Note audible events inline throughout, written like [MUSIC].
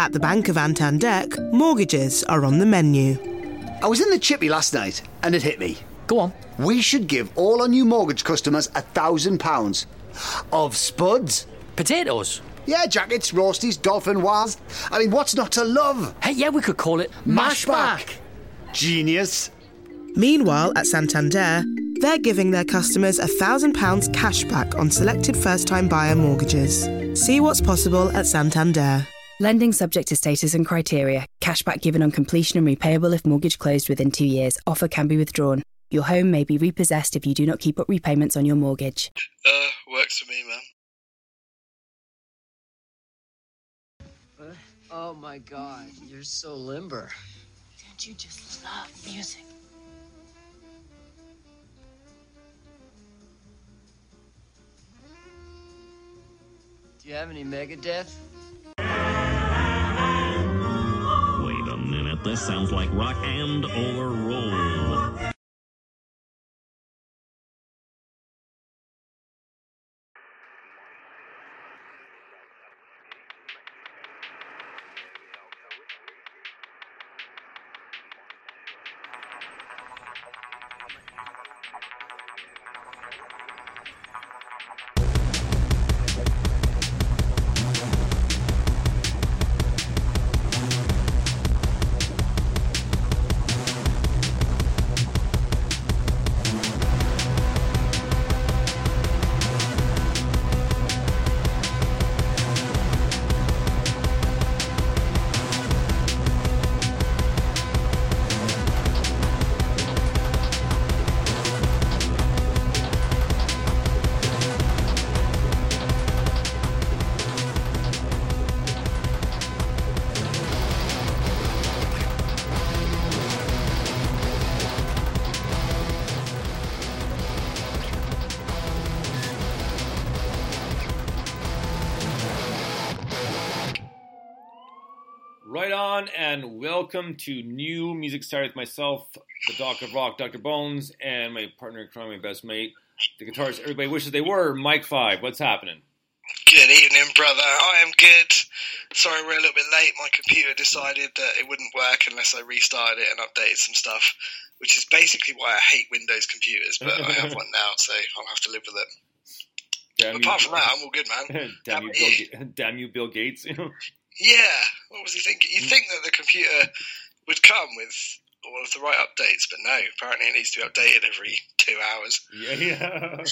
At the Bank of Antandek, mortgages are on the menu. I was in the chippy last night and it hit me. Go on. We should give all our new mortgage customers a thousand pounds. Of spuds? Potatoes. Yeah, jackets, roasties, dauphinoise. I mean, what's not to love? Hey, yeah, we could call it Mashback. Genius. Meanwhile, at Santander, they're giving their customers a £1,000 cash back on selected first time buyer mortgages. See what's possible at Santander. Lending subject to status and criteria. Cashback given on completion and repayable if mortgage closed within two years. Offer can be withdrawn. Your home may be repossessed if you do not keep up repayments on your mortgage. Uh, works for me, man. Oh my god, you're so limber. Don't you just love music? Do you have any Megadeth? This sounds like rock and or roll. On, and welcome to New Music Saturday with myself, the Doc of Rock, Dr. Bones, and my partner in crime, my best mate, the guitarist everybody wishes they were, Mike Five. What's happening? Good evening, brother. I am good. Sorry we're a little bit late. My computer decided that it wouldn't work unless I restarted it and updated some stuff, which is basically why I hate Windows computers, but I have one now, so I'll have to live with it. [LAUGHS] Damn Apart you, from that, I'm all good, man. [LAUGHS] damn, you, Bill, [LAUGHS] damn you, Bill Gates. Yeah, what was he thinking? You'd think that the computer would come with all of the right updates, but no, apparently it needs to be updated every two hours. Yeah, yeah.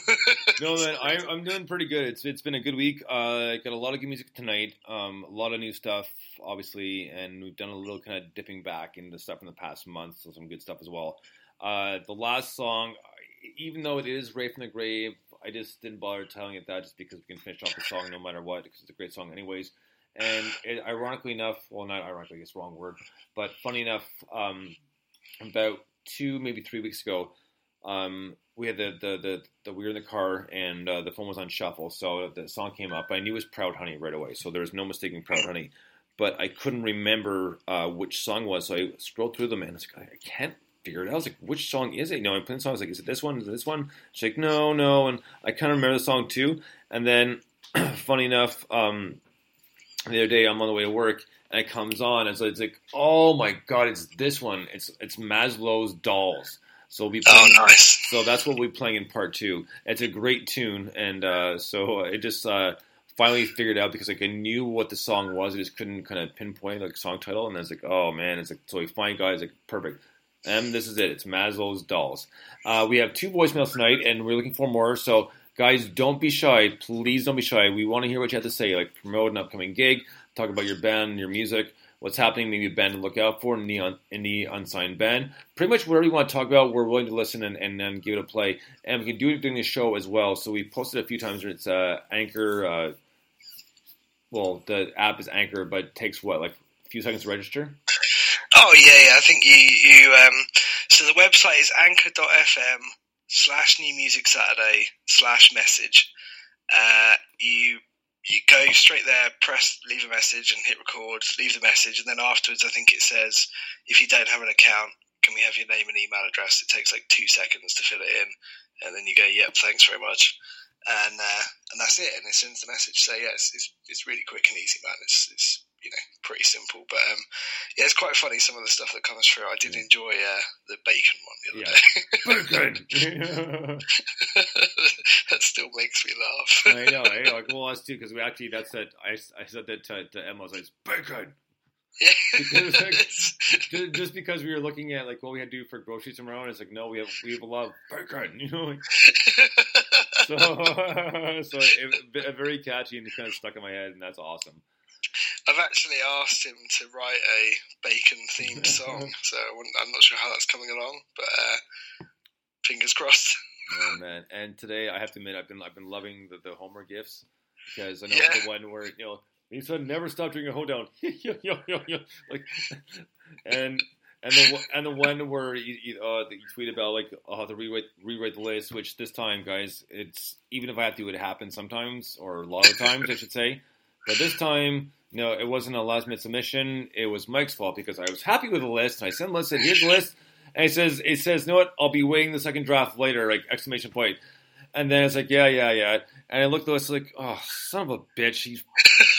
[LAUGHS] no, man, I, I'm doing pretty good. It's it's been a good week. Uh, got a lot of good music tonight. Um, a lot of new stuff, obviously, and we've done a little kind of dipping back into stuff in the past month, so some good stuff as well. Uh, the last song, even though it is "Rave from the Grave," I just didn't bother telling it that just because we can finish off the song no matter what, because it's a great song anyways. And it, ironically enough, well, not ironically, it's wrong word, but funny enough, um, about two, maybe three weeks ago, um, we had the, the, the, the we were in the car and uh, the phone was on shuffle, so the song came up. I knew it was Proud Honey right away, so there was no mistaking Proud Honey. But I couldn't remember uh, which song was, so I scrolled through them and I was like, I can't figure it out. I was like, which song is it? You know, I'm playing the song. I was like, is it this one? Is it this one? She's like, no, no. And I kind of remember the song too. And then, [CLEARS THROAT] funny enough, um, the other day I'm on the way to work and it comes on and so it's like, oh my god, it's this one. It's it's Maslow's Dolls. So we'll be playing, Oh, nice. so that's what we'll be playing in part two. It's a great tune, and uh, so it just uh, finally figured out because like I knew what the song was, I just couldn't kind of pinpoint like song title, and I was like, oh man, it's like so we it, it's like perfect. And this is it. It's Maslow's Dolls. Uh, we have two voicemails tonight, and we're looking for more. So guys, don't be shy. Please don't be shy. We want to hear what you have to say, like promote an upcoming gig, talk about your band, your music, what's happening, maybe a band to look out for in the, un, in unsigned band. Pretty much whatever you want to talk about, we're willing to listen and, and, and give it a play. And we can do it during the show as well. So we posted a few times it's uh, Anchor. Uh, well, the app is Anchor, but it takes what, like a few seconds to register? Oh yeah, yeah. I think you you um. So the website is anchor.fm slash New Music Saturday slash message. Uh, you you go straight there, press leave a message, and hit record. Leave the message, and then afterwards, I think it says if you don't have an account, can we have your name and email address? It takes like two seconds to fill it in, and then you go, yep, thanks very much. And uh, and that's it, and it sends the message. So yeah, it's, it's, it's really quick and easy, man. It's, it's you know pretty simple. But um, yeah, it's quite funny some of the stuff that comes through. I did enjoy uh, the bacon one the other Yeah. day. [LAUGHS] Bacon. [LAUGHS] that still makes me laugh. I know. I know. Like, well, us too, because we actually that's that. I, I said that to, to Emma. I was like, bacon. Yeah. [LAUGHS] Because, like, just because we were looking at like what we had to do for groceries tomorrow, and it's like no, we have we have a lot of bacon, you know. Like, so so it, very catchy and it kind of stuck in my head, and that's awesome. I've actually asked him to write a bacon themed [LAUGHS] song, so I wouldn't- I'm not sure how that's coming along, but uh, fingers crossed. Oh man! And today I have to admit I've been I've been loving the, the Homer gifts because I know Yeah. the one where you know he said never stop doing a hold down [LAUGHS] like and and the one- and the one where you, you, uh, you tweet about like I'll have to rewrite rewrite the list, which this time, guys, it's even if I have to, it happens sometimes or a lot of times, I should say. But this time, no, it wasn't a last minute submission. It was Mike's fault because I was happy with the list. And I sent list said, "Here's the list," and he says, "It says, you know what? I'll be waiting the second draft later!" Like exclamation point. And then it's like, yeah, yeah, yeah. And I looked at the list like, oh, son of a bitch. He's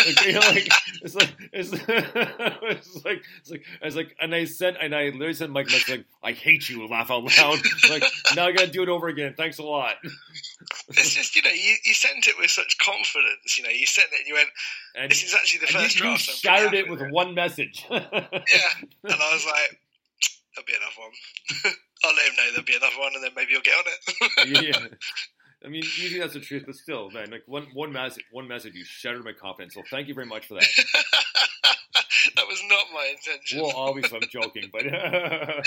like, you know, like it's like it's, [LAUGHS] it's like it's like I was like, and I sent and I literally sent Mike a like, I hate you, laugh out loud. [LAUGHS] like now I gotta do it over again. Thanks a lot. It's just, you know, you, you sent it with such confidence. You know, you sent it and you went, And this is actually the first you, you draft. Pretty shattered it with one message. [LAUGHS] Yeah. And I was like, there'll be another one. I'll let him know there'll be another one and then maybe you'll get on it. yeah. I mean, usually that's the truth, but still, man, like one one message, one message, you shattered my confidence. So thank you very much for that. [LAUGHS] that was not my intention. Well, obviously I'm joking, but [LAUGHS]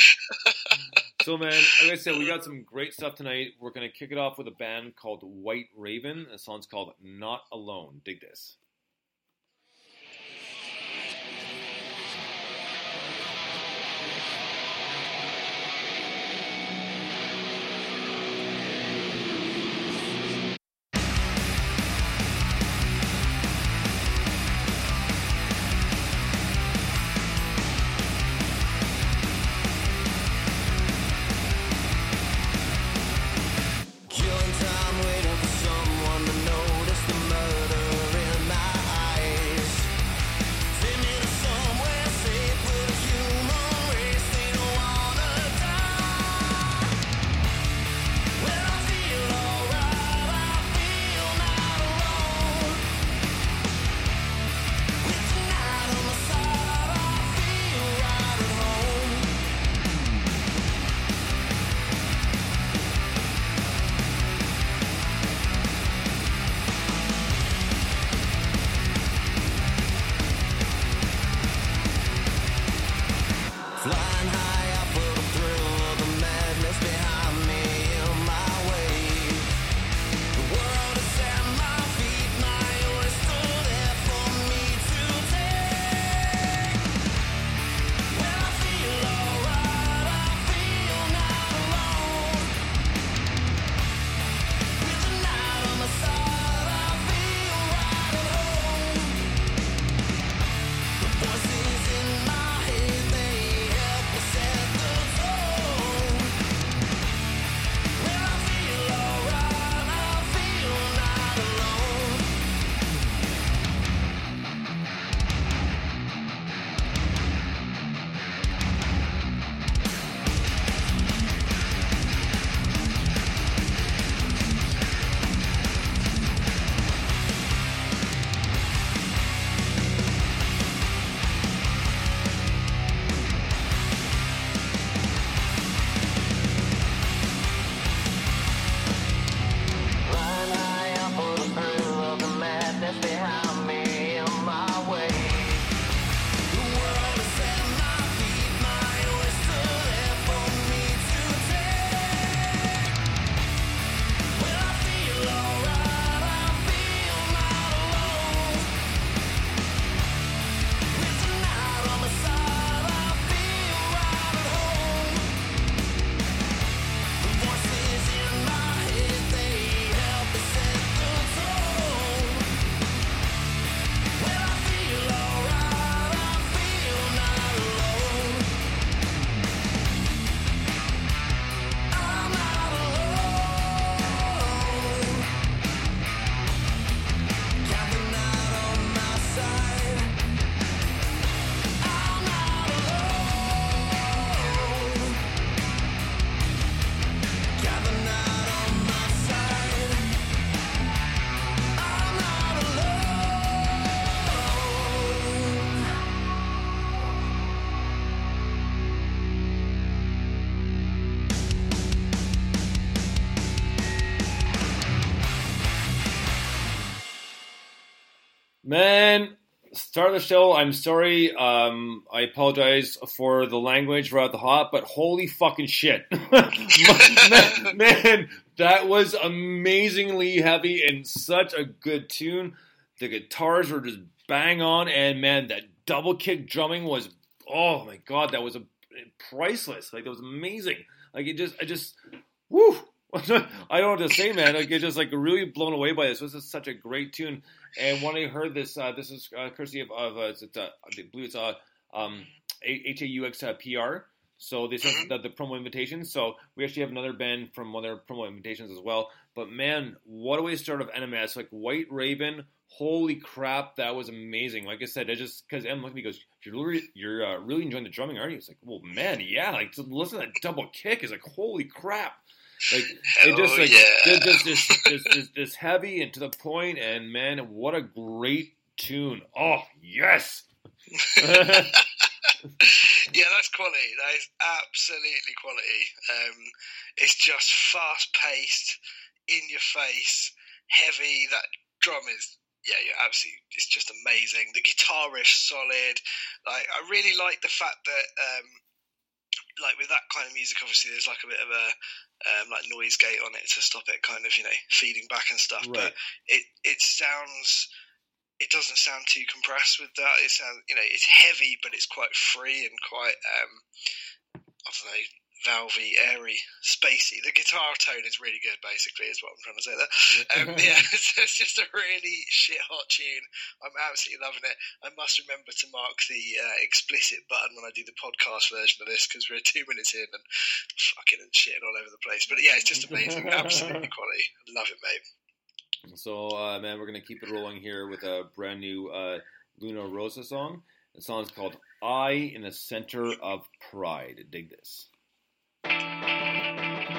so man, like I said, we got some great stuff tonight. We're gonna kick it off with a band called White Raven. The song's called "Not Alone." Dig this. Start of the show. I'm sorry. Um, I apologize for the language right the hot, but holy fucking shit, [LAUGHS] man, man, that was amazingly heavy and such a good tune. The guitars were just bang on, and man, that double kick drumming was oh my god, that was a priceless. Like that was amazing. Like it just, I just, woo. [LAUGHS] I don't know what to say, man. Like it's just like really blown away by this. This is such a great tune. And when I heard this, uh, this is uh, courtesy of, of uh, it's, uh, I believe it's uh, um, H A U X uh, P R. So this is the, the promo invitation. So we actually have another band from one of their promo invitations as well. But man, what a way to start of NMS! Like White Raven, holy crap, that was amazing. Like I said, I just because M looked at me goes, "You're really, you're uh, really enjoying the drumming, aren't you?" It's like, well, man, yeah. Like to listen to that double kick is like, holy crap. Like [LAUGHS] it just Oh, like yeah. just just just, just, just, just heavy and to the point, and man, what a great tune! Oh yes. [LAUGHS] yeah, that's quality. That is absolutely quality. Um, it's just fast paced, in your face, heavy. That drum is. Yeah, you're absolutely. It's just amazing. The guitar riff's solid. Like I really like the fact that, um, like with that kind of music, obviously there's like a bit of a um, like noise gate on it to stop it kind of you know feeding back and stuff. Right. But it it sounds it doesn't sound too compressed with that. It sounds, you know, it's heavy, but it's quite free and quite, um, I don't know, valvey, airy, spacey. The guitar tone is really good, basically, is what I'm trying to say there. Um, yeah, [LAUGHS] it's, it's just a really shit hot tune. I'm absolutely loving it. I must remember to mark the uh, explicit button when I do the podcast version of this because we're two minutes in and fucking and shitting all over the place. But yeah, it's just amazing. [LAUGHS] Absolutely quality. Love it, mate. So, uh, man, we're gonna keep it rolling here with a brand new uh, Luna Rosa song. The song is called "I in the Center of Pride." Dig this. あ!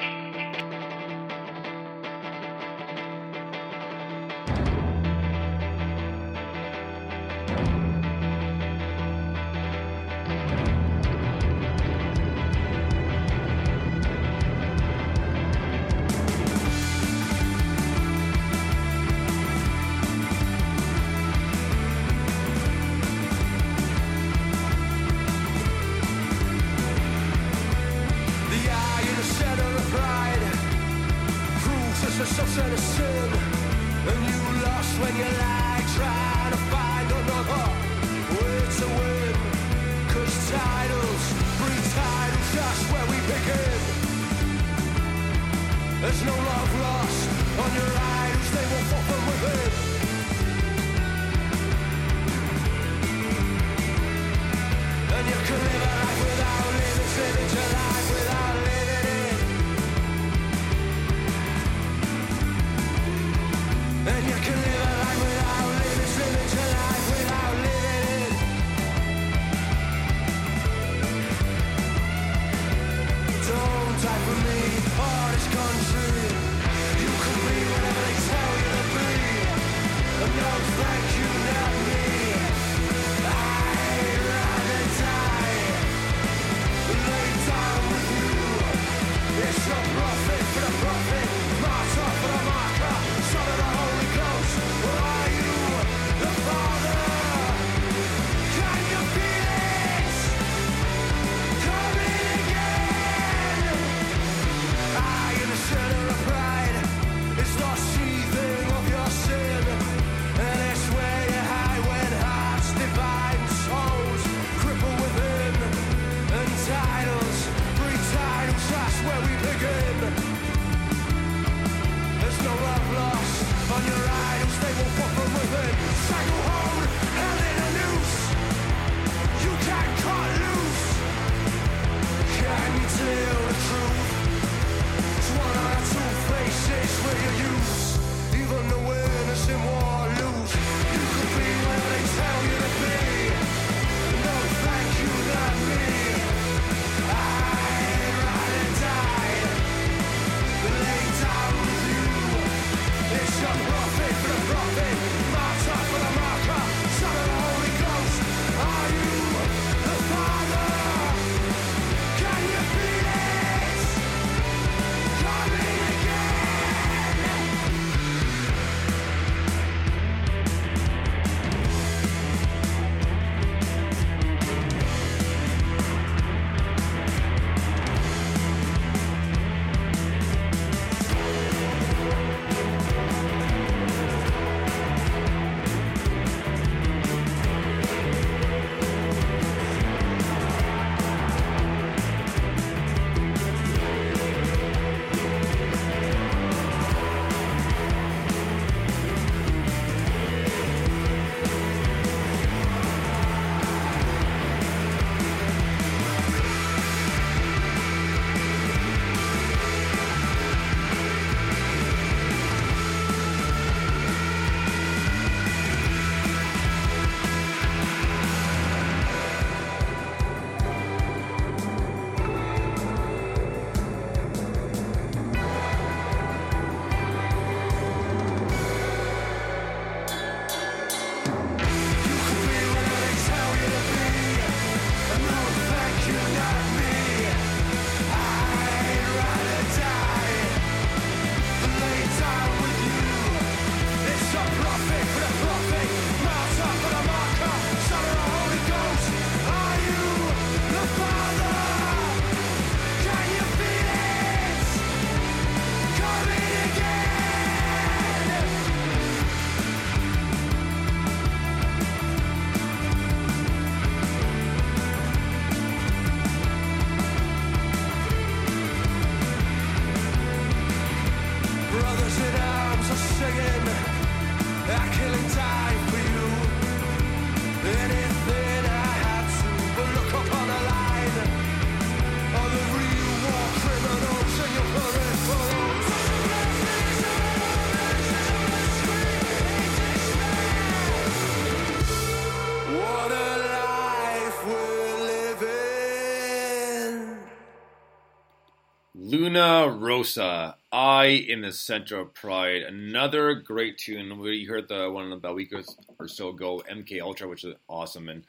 Luna Rosa, I in the Center of Pride. Another great tune. We heard the one about a week or- so ago, MK Ultra, which is awesome. And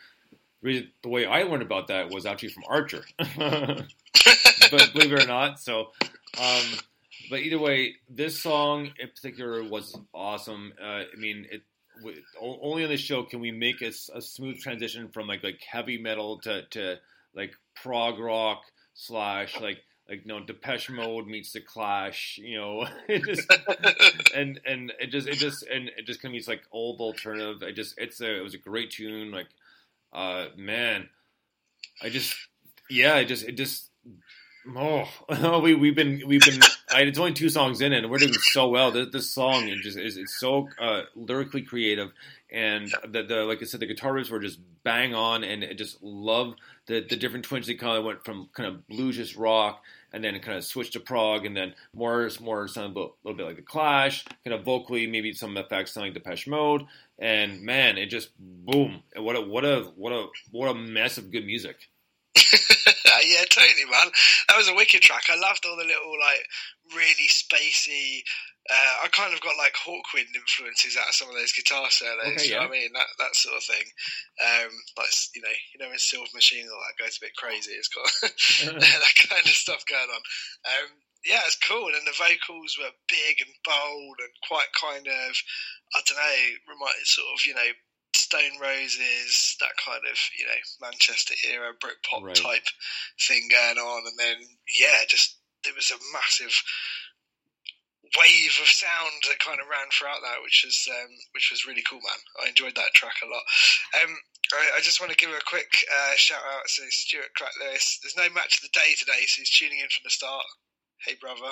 really, the way I learned about that was actually from Archer. [LAUGHS] but believe it or not, so. Um, but either way, this song in particular was awesome. Uh, I mean, it only on this show can we make a smooth transition from like like heavy metal to, to like prog rock slash like like you know Depeche [LAUGHS] Mode meets the Clash. You know, [LAUGHS] it [LAUGHS] just and and it just it just and it just kind of meets like old alternative. It just it's a it was a great tune. Like, uh, man, I just yeah, it just it just oh we we've been we've been I, it's only two songs in it and we're doing so well. This, this song it just is it's so uh, lyrically creative and the, the like I said the guitar riffs were just bang on and I just love the the different twinges. They kind of went from kind of bluesish rock and then kind of switched to prog and then more more sound a little, little bit like the Clash, kind of vocally maybe some effects sounding Depeche Mode and man it just boom and what a what a what a what a mess of good music. [LAUGHS] yeah, totally, man. That was a wicked track. I loved all the little like really spacey. Uh, I kind of got like Hawkwind influences out of some of those guitar solos. Okay, you know yeah. what I mean? That that sort of thing. Um, like you know, you know, when Silver Machine all that goes a bit crazy. It's got [LAUGHS] [LAUGHS] that kind of stuff going on. Um, yeah, it's cool. And the vocals were big and bold and quite kind of, I don't know, reminded sort of you know Stone Roses, that kind of you know Manchester era Britpop Right. type thing going on, and then yeah, just there was a massive wave of sound that kind of ran throughout that, which was um, which was really cool, man. I enjoyed that track a lot. Um, I, I just want to give a quick uh, shout out to Stuart Clark Lewis. There's no match of the day today, so he's tuning in from the start. Hey, brother.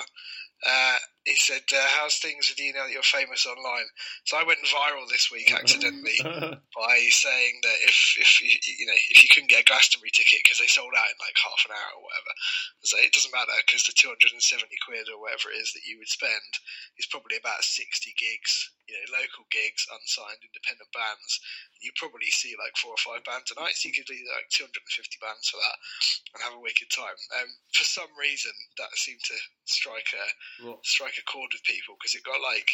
Uh, he said, uh, "How's things with you now that you're famous online?" So I went viral this week [LAUGHS] accidentally by saying that if if you, you know if you couldn't get a Glastonbury ticket because they sold out in like half an hour or whatever, so it doesn't matter because the 270 quid or whatever it is that you would spend is probably about 60 gigs, you know, local gigs, unsigned independent bands. You probably see like four or five bands a night, so you could do like 250 bands for that and have a wicked time. Um, for some reason, that seemed to strike a Well- strike a chord with people because it got like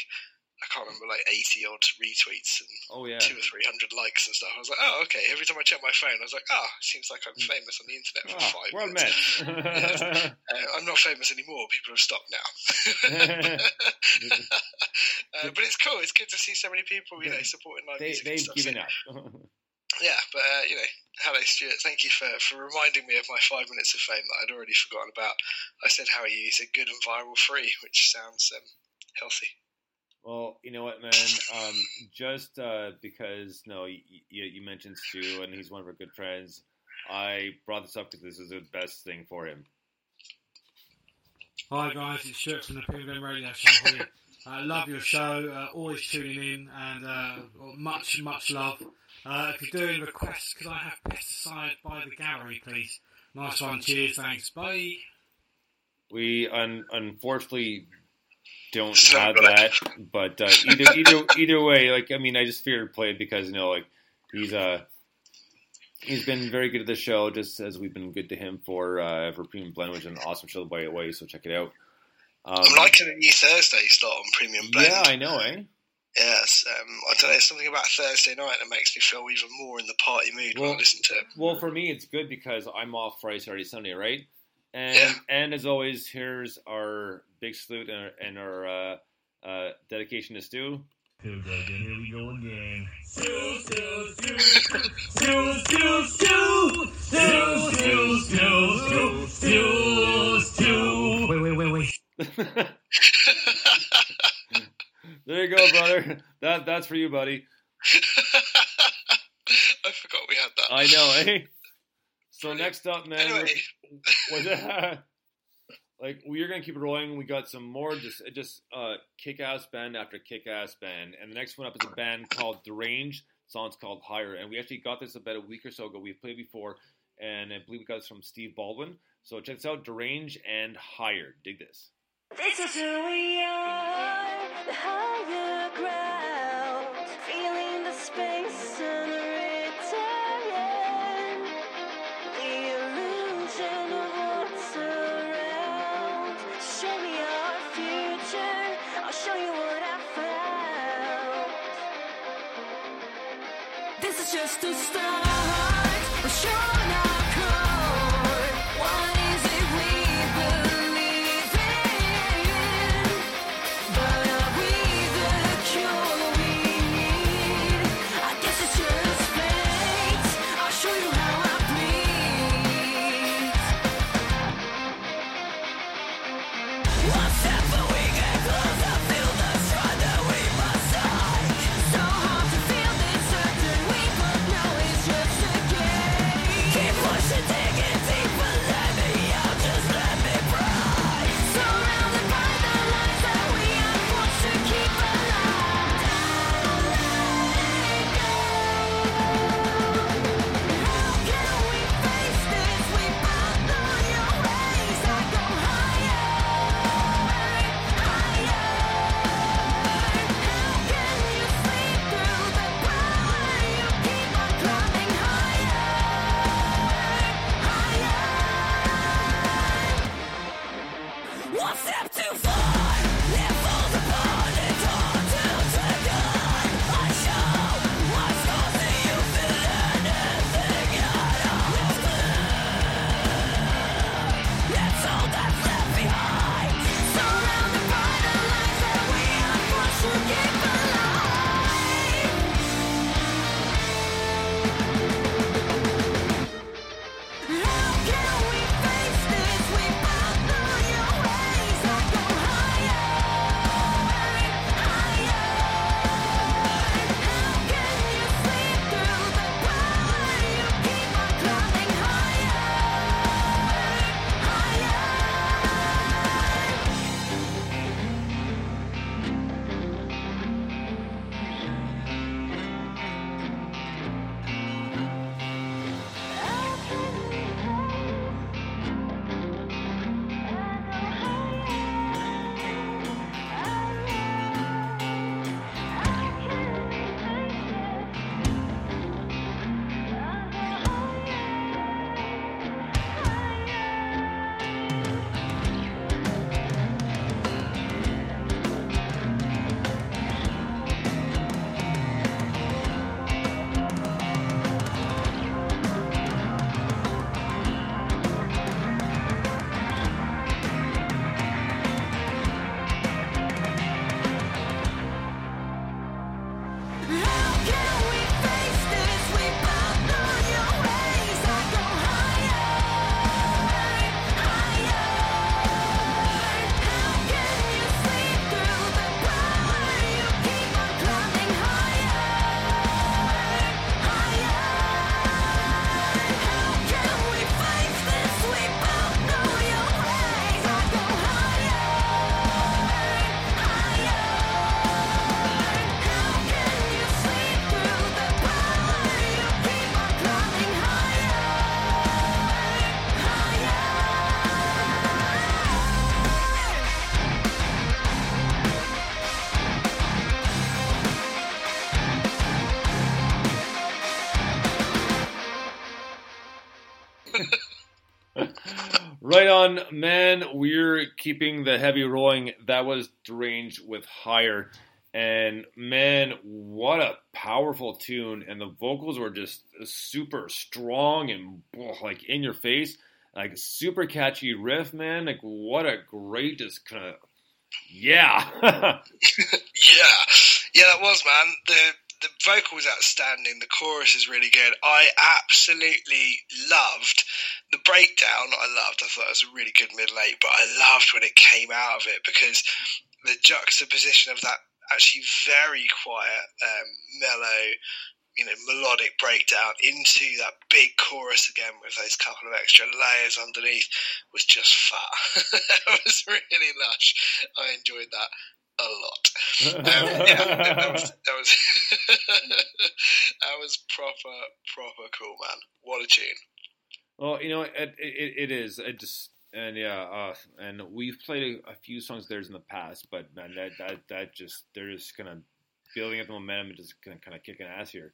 I can't remember like 80 odd retweets and Oh yeah. two or three hundred likes and stuff. I was like, oh, okay. Every time I check my phone, I was like, oh, seems like I'm famous on the internet for Ah, five world minutes. [LAUGHS] [LAUGHS] Uh, I'm not famous anymore. People have stopped now. [LAUGHS] uh, but it's cool. It's good to see so many people, you know, supporting live they, music. They've given So, up. Yeah, but uh, you know, hello Stuart. Thank you for, for reminding me of my five minutes of fame that I'd already forgotten about. I said, "How are you?" He said, "Good and viral free," which sounds um, healthy. Well, you know what, man? Um, just uh, because no, you, you, you mentioned Stu, and he's one of our good friends. I brought this up because this is the best thing for him. Hi guys, it's Stuart from the Penguin Radio Show here. [LAUGHS] I love your show, uh, always tuning in, and uh, much, much love. Uh, if you're doing requests, could I have pesticide by the gallery, please? Nice one, cheers, thanks, bye. We un- unfortunately don't Still have got that, but uh, either [LAUGHS] either either way, like I mean, I just figured to play it because you know, like he's uh he's been very good at the show, just as we've been good to him for uh, for Premium Blend, which is an awesome show by the way. So check it out. Um, I'm liking the new Thursday slot on Premium Blend. yeah, I know, eh? Yes, um, I don't know. Something about Thursday night that makes me feel even more in the party mood when I Well- listen to it. Well, for me, it's good because I'm off Friday, Saturday, Sunday, right? And Yeah. and as always, here's our big salute and our, and our uh, uh, dedication to Stu. Here we go again. Stew, stew, stew, stew, stew, stew, stew, stew, stew, stew, stew. Wait, wait, wait, wait. There you go, brother. [LAUGHS] That that's for you, buddy. [LAUGHS] I forgot we had that. I know, eh? So next up, man, Anyway, was [LAUGHS] that, like we're gonna keep rolling. We got some more just just uh, kick ass band after kick ass band, and the next one up is a band called Derange. Song's called Higher, and we actually got this about a week or so ago. We've played before, and I believe we got this from Steve Baldwin. So check this out, Derange and Higher. Dig this. This is who we are, the higher ground, feeling the space and return, the illusion of what's around. Show me our future, I'll show you what I found. This is just a start. Man. We're keeping the heavy rolling. That was Deranged with Higher. And man, what a powerful tune. And the vocals were just super strong and like in your face. Like super catchy riff, man. Like what a great just kind of yeah. [LAUGHS] Yeah, yeah, that was man. The the vocal was outstanding. The chorus is really good. I absolutely loved the breakdown. I loved. I thought it was a really good middle eight, but I loved when it came out of it because the juxtaposition of that actually very quiet, um, mellow, you know, melodic breakdown into that big chorus again with those couple of extra layers underneath was just fat. [LAUGHS] it was really lush. I enjoyed that a lot. Um, yeah, that, was that was that was [LAUGHS] proper proper cool, man. What a tune! Well, you know, it, it, it is. It just and yeah, uh, and we've played a, a few songs of theirs in the past, but man, that that that just they're just kind of building up the momentum and just kind of kind of kicking ass here.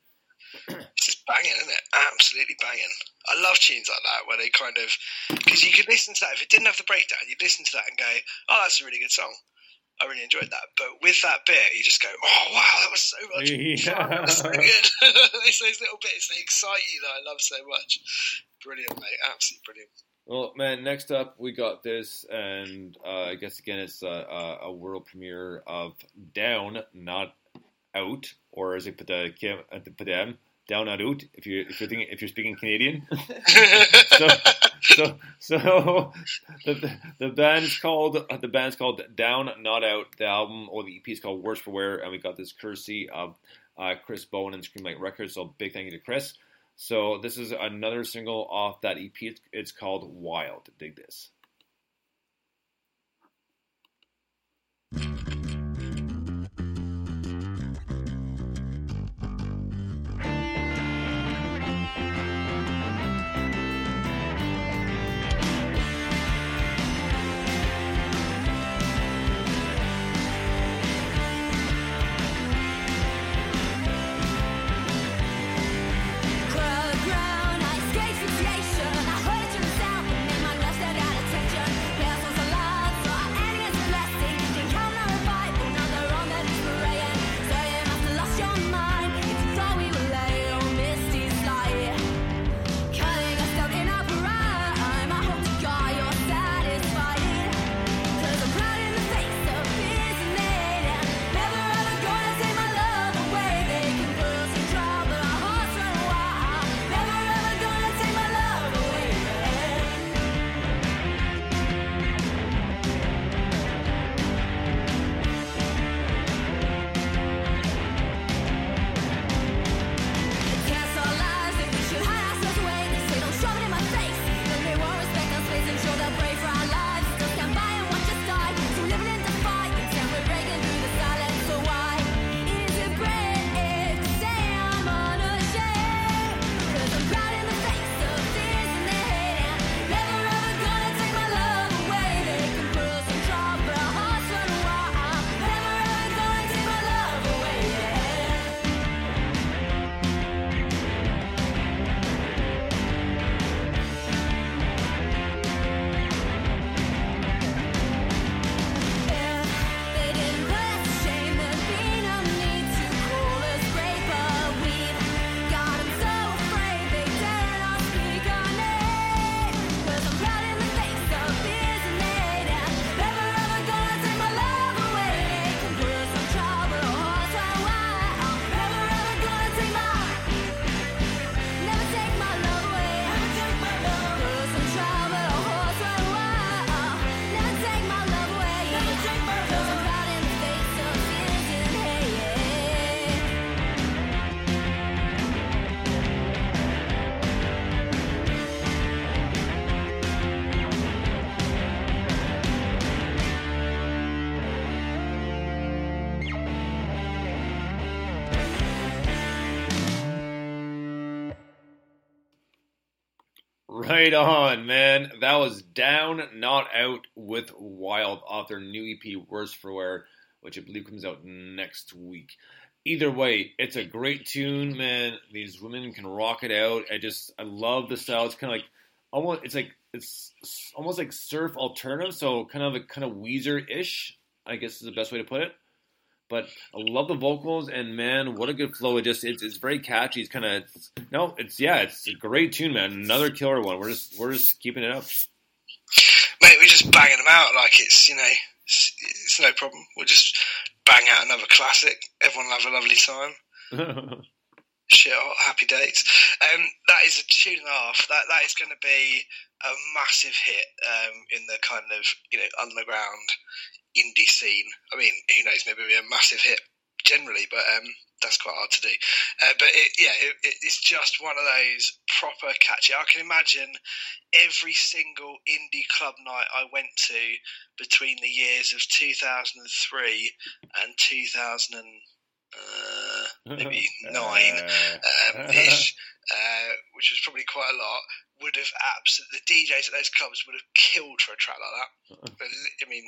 It's just banging, isn't it? Absolutely banging. I love tunes like that where they kind of because you could listen to that if it didn't have the breakdown, you'd listen to that and go, "Oh, that's a really good song." I really enjoyed that. But with that bit, you just go, "Oh wow, that was so much fun! That was so good." [LAUGHS] it's those little bits that excite you that I love so much. Brilliant, mate! Absolutely brilliant. Well, man, next up we got this, and uh, I guess again it's a, a, a world premiere of Down, Not Out, or as they put the uh, put them Down, Not Out. If you're if you're thinking if you're speaking Canadian, [LAUGHS] so so so the, the band's called the band's called Down, Not Out. The album or the EP is called Worse for Wear, and we got this courtesy of uh, Chris Bowen and Screamlight Records. So big thank you to Chris. So this is another single off that EP. It's, it's called Wild. Dig this. Right on, man. That was Down, Not Out with Wild off their new EP, Worse for Wear, which I believe comes out next week. Either way, it's a great tune, man. These women can rock it out. I just, I love the style. It's kind of like, almost, it's like, it's almost like surf alternative, so kind of a kind of Weezer-ish, I guess is the best way to put it. But I love the vocals, and man, what a good flow! It just it's, it's very catchy. It's kind of no, it's yeah, it's a great tune, man. Another killer one. We're just we're just keeping it up. Mate, we're just banging them out like it's you know it's, it's no problem. We'll just bang out another classic. Everyone have a lovely time. [LAUGHS] Shit, hot, happy dates. Um, that is a tune and a half. That that is going to be a massive hit um, in the kind of you know underground indie scene. I mean, who knows? Maybe it'll be a massive hit generally, but um, that's quite hard to do. Uh, but it, yeah, it, it, it's just one of those proper catchy. I can imagine every single indie club night I went to between the years of 2003 and 2000 and uh, maybe [LAUGHS] nine um, [LAUGHS] ish, uh, which was probably quite a lot. Would have absolutely the DJs at those clubs would have killed for a track like that. [LAUGHS] But, I mean,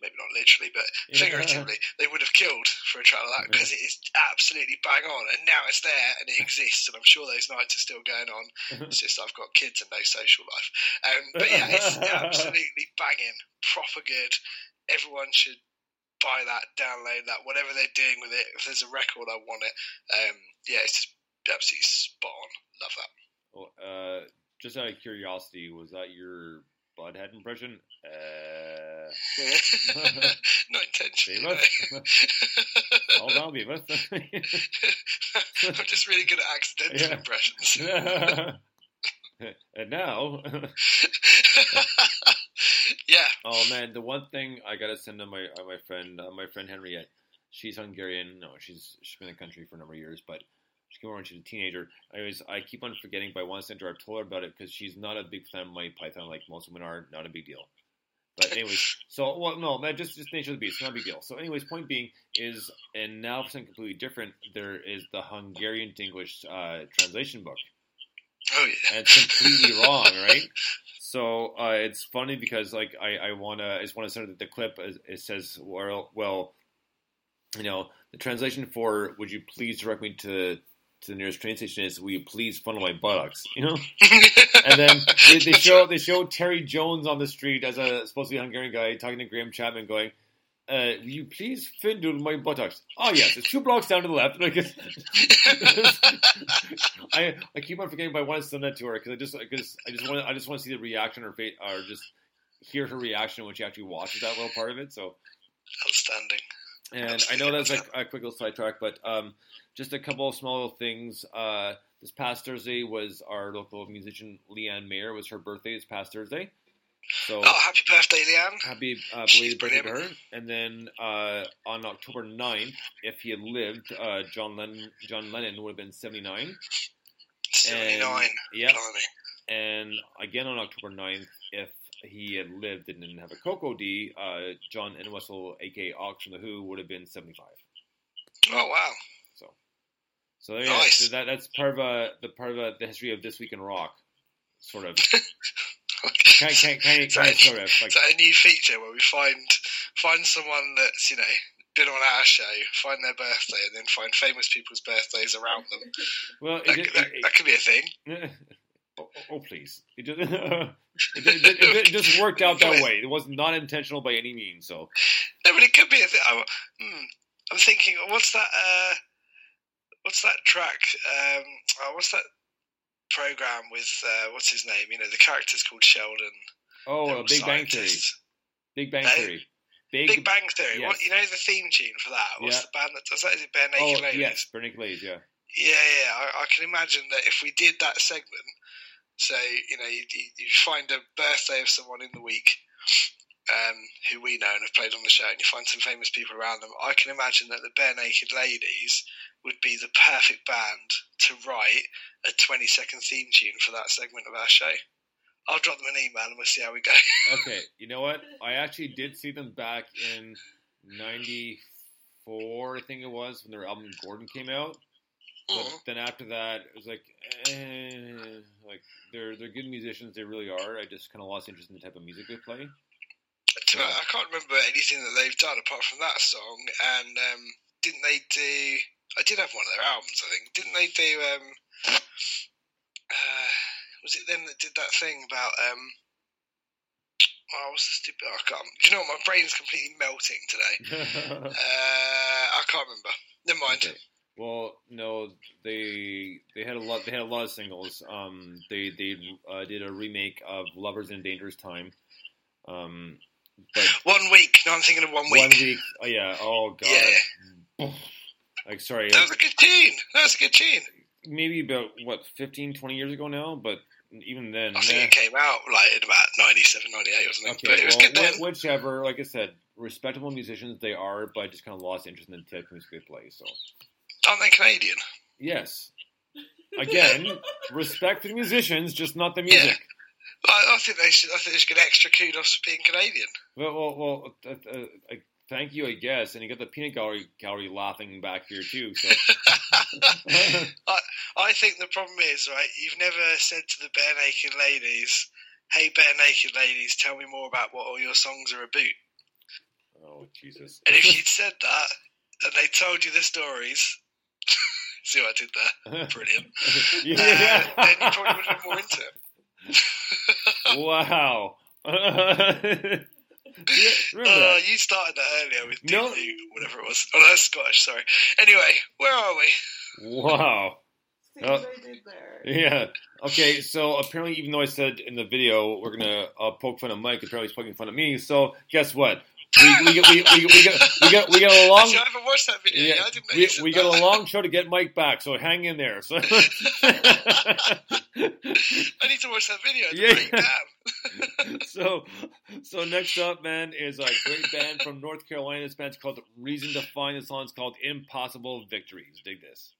maybe not literally, but Yeah. figuratively, they would have killed for a track like that because it is absolutely bang on. And now it's there and it exists, and I'm sure those nights are still going on. [LAUGHS] It's just I've got kids and no social life. Um, but yeah, it's [LAUGHS] absolutely banging, proper good. Everyone should buy that, download that, whatever they're doing with it. If there's a record, I want it. Um, yeah, it's just absolutely spot on. Love that. Well, uh, just out of curiosity, was that your Butt-Head impression? Uh, [LAUGHS] Not intentionally. [LAUGHS] Hold on, Beavis. [LAUGHS] I'm just really good at accidental Yeah. impressions. and now, yeah. oh man, the one thing I gotta send to my uh, my friend uh, my friend Henriette. She's Hungarian. No, she's she's been in the country for a number of years, but she came over when she was a teenager. I was I keep on forgetting, but I want to send her. I've told her about it because she's not a big fan of Monty Python, like most women are. Not a big deal. But anyways, [LAUGHS] so well, no, man, just just nature of the beast, not a big deal. So, anyways, point being is, and now for something completely different, there is the Hungarian to English uh, translation book. Oh yeah. and it's completely wrong, right? So uh, it's funny because like I, I wanna I just want to send the clip. It it says well well, you know the translation for "Would you please direct me to to the nearest train station?" is "Will you please funnel my buttocks?" [LAUGHS] You know, [LAUGHS] and then they, they show they show Terry Jones on the street as a supposed to be Hungarian guy talking to Graham Chapman, going. Uh, will you please findle my buttocks? Oh yes, it's two blocks down to the left. [LAUGHS] Like, I I keep on forgetting, but I want to send that to her because I just because I just want I just want to see the reaction or face or just hear her reaction when she actually watches that little part of it. So Outstanding. and I know that's like a quick little sidetrack, but um, just a couple of small little things. Uh, this past Thursday was our local musician Leanne Mayer. It was her birthday this past Thursday. So Oh, happy birthday, Leanne. happy uh, belated birthday to her. And then uh, on October 9th, if he had lived, uh, John Lennon John Lennon would have been 79. 79. Yep. Blimey. And again on October 9th, if he had lived and didn't have a Coco D, uh, John Entwistle, aka Ox from The Who, would have been 75. Oh wow. So, there you go. So that, that's part of uh, the part of uh, the history of this week in rock, sort of. [LAUGHS] Is kind that, of, sort of. Like, is that a new feature where we find find someone that's you know been on our show, find their birthday, and then find famous people's birthdays around them? well, it, That, it, that, it- that could be a thing. [LAUGHS] oh, oh, oh, please! It just, [LAUGHS] it, it- it- just worked out that way. It was not intentional by any means. So, No, but it could be a thing. I'm, hmm, I'm thinking, what's that? Uh, what's that track? Um, oh, what's that program with uh, what's his name? You know, the character's called Sheldon. oh, uh, Big Bang Theory. Big Bang. Theory. Big, Bang Theory. yes. What you know the theme tune for that? What's Yeah. the band that does that? Is it Bare Oh Naked Ladies? yes, Bernie Glaze. Yeah. Yeah, yeah. I, I can imagine that if we did that segment, so you know, you, you, you find a birthday of someone in the week um, who we know and have played on the show, and you find some famous people around them. I can imagine that the Barenaked Ladies would be the perfect band to write a 20 second theme tune for that segment of our show. I'll drop them an email and we'll see how we go. [LAUGHS] Okay, you know what? I actually did see them back in '94, I think it was, when their album Gordon came out. But Mhm. then after that, it was like, eh, like they're they're good musicians, they really are. I just kind of lost interest in the type of music they play. I can't remember anything that they've done apart from that song. And um, didn't they do? I did have one of their albums. I think didn't they do? Um, uh, was it them that did that thing about? Um, oh, what's the stupid? Oh, I can't. Do you know what? My brain's completely melting today. [LAUGHS] Uh, I can't remember. Never mind. Okay. Well, no, they they had a lot. They had a lot of singles. Um, they they uh, did a remake of "Lovers in a Dangerous Time." Um, but One week. No, I'm thinking of one week. one week. Oh yeah. Oh god. Like sorry. That was a good tune. That was a good tune. maybe about what 15, 20 years ago now. But even then, I think eh. it came out like in about 97, 98 or something. Okay, but it was well, good then. whichever. Like I said, respectable musicians they are, but I just kind of lost interest in the type of music they play. So Aren't they Canadian? yes, again, respect the musicians, just not the music. I, I think they should. I think they should get extra kudos for being Canadian. Well, well, well uh, uh, thank you, I guess. And you got the peanut gallery gallery laughing back here too. So [LAUGHS] I, I think the problem is right. You've never said to the bare naked ladies, "Hey, bare naked ladies, tell me more about what all your songs are about." oh Jesus. And if you'd said that, and they told you the stories, [LAUGHS] see what I did there? [LAUGHS] Brilliant. Yeah. Uh, then you probably would have been more into it. wow. [LAUGHS] remember Oh, you started that earlier with No. Doogaloo, whatever it was. Oh, that's Scottish. Sorry. Anyway, where are we? Wow. Uh, yeah. Okay. So apparently, even though I said in the video we're gonna uh, poke fun at Mike, apparently he's poking fun at me. So guess what? We we got we, we, we got we got we got a long. [LAUGHS] Actually, I haven't watched that video. Yeah, didn't we, we got a long show to get Mike back, so hang in there. So [LAUGHS] [LAUGHS] I need to watch that video. Yeah. Yeah. So so next up, man, is a great band from North Carolina. This band's called Reason to Find. The song's called Impossible Victories. Dig this.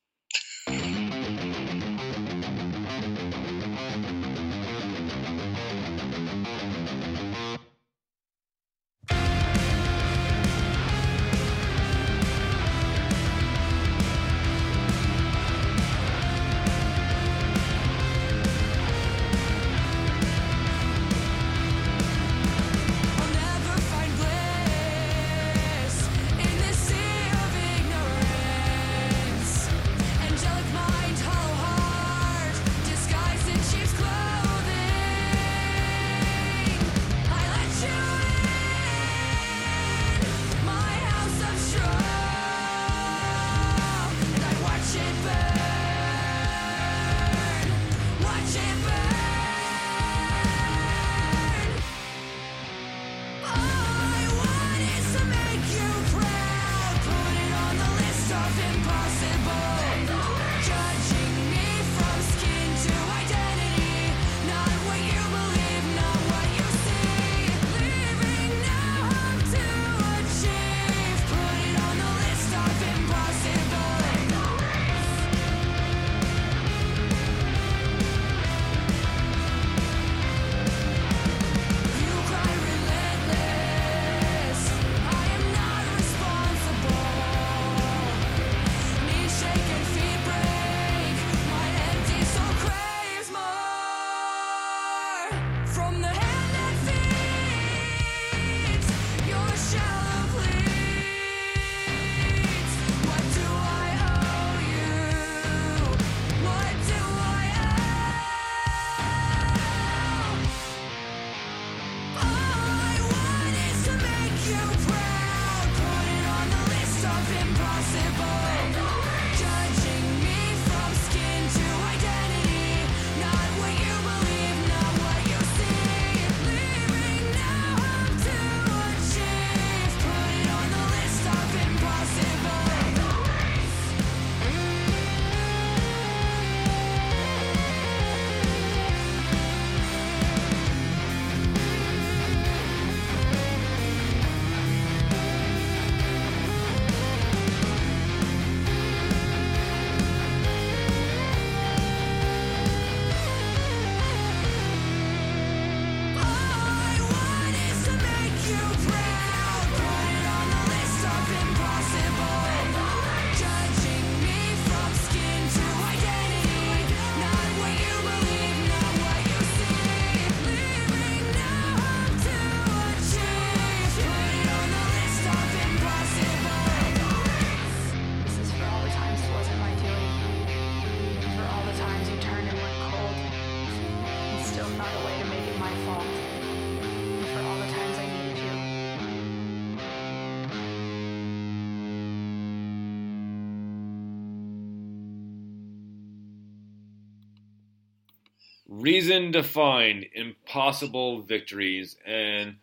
Reason to find impossible victories. And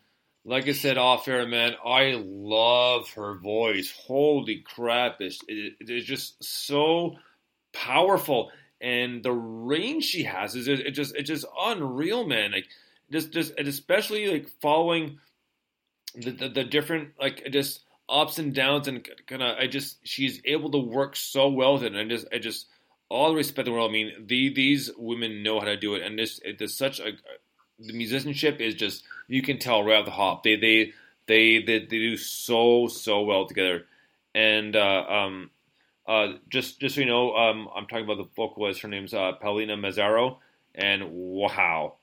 like I said off air, man, I love her voice. Holy crap. It's, it, it is just so powerful. And the range she has is it just it's just unreal, man. Like just just especially like following the, the, the different like just ups and downs and kind of I just she's able to work so well with it and I just I just all respect in the world. I mean the, these women know how to do it. And this it is such a the musicianship is just you can tell right off the hop. They they they they, they do so so well together. And uh, um uh just just so you know um I'm talking about the vocalist. Her name's uh, Paulina Mazzaro. And wow.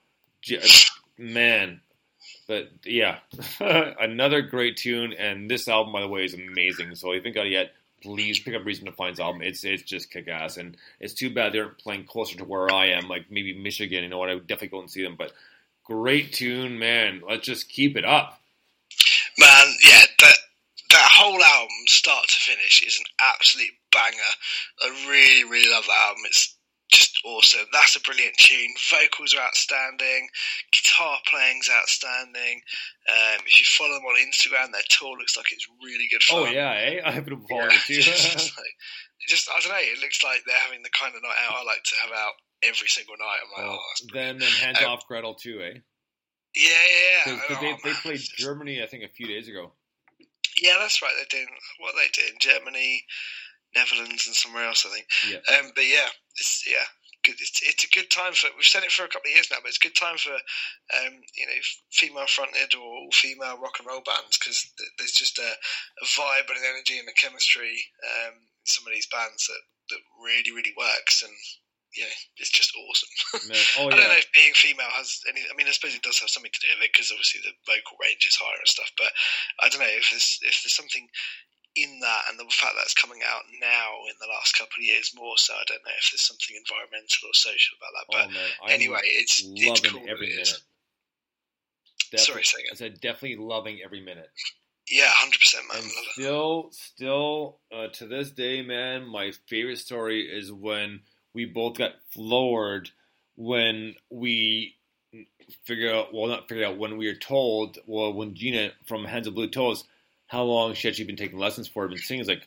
Man. But yeah, [LAUGHS] another great tune, and this album, by the way, is amazing. So if you haven't got it yet, Please pick up Reason to Find's album. It's it's just kick ass, and it's too bad they're playing closer to where I am, like maybe Michigan. You know what? I would definitely go and see them. But great tune, man. Let's just keep it up, man. Yeah, that that whole album, start to finish, is an absolute banger. I really really love that album. It's just awesome. That's a brilliant tune. Vocals are outstanding. Guitar playing's outstanding. Um, if you follow them on Instagram, their tour looks like it's really good fun. Oh yeah, eh? I've been following Yeah, it's [LAUGHS] just like, just I don't know. It looks like they're having the kind of night out I like to have out every single night. I'm like, Oh, oh, then then hands Um, off Gretel too, eh? yeah, yeah, yeah. Because Oh, they, they played Germany, I think, a few days ago. Yeah, that's right. They're doing what they did in Germany, Netherlands, and somewhere else. I think. Yeah. Um, but yeah, it's yeah, good. It's, it's a good time for. We've said it for a couple of years now, but it's a good time for, um, you know, female fronted or all female rock and roll bands because th- there's just a, a vibe and an energy and a chemistry um, in some of these bands that that really really works and. Yeah, it's just awesome. [LAUGHS] Oh I don't yeah. know if being female has any. I mean, I suppose it does have something to do with it because obviously the vocal range is higher and stuff. But I don't know if there's if there's something in that and the fact that it's coming out now in the last couple of years more so. I don't know if there's something environmental or social about that. But oh man, anyway, it's it's cool. every minute. Definitely- Sorry. I said definitely loving every minute. Yeah, hundred percent, man. It. still, still uh, to this day, man, my favorite story is when we both got floored when we figure out, well, not figure out, when we were told, well, when Gina from Hands of Blue told us how long she had she been taking lessons for, been singing, it's like,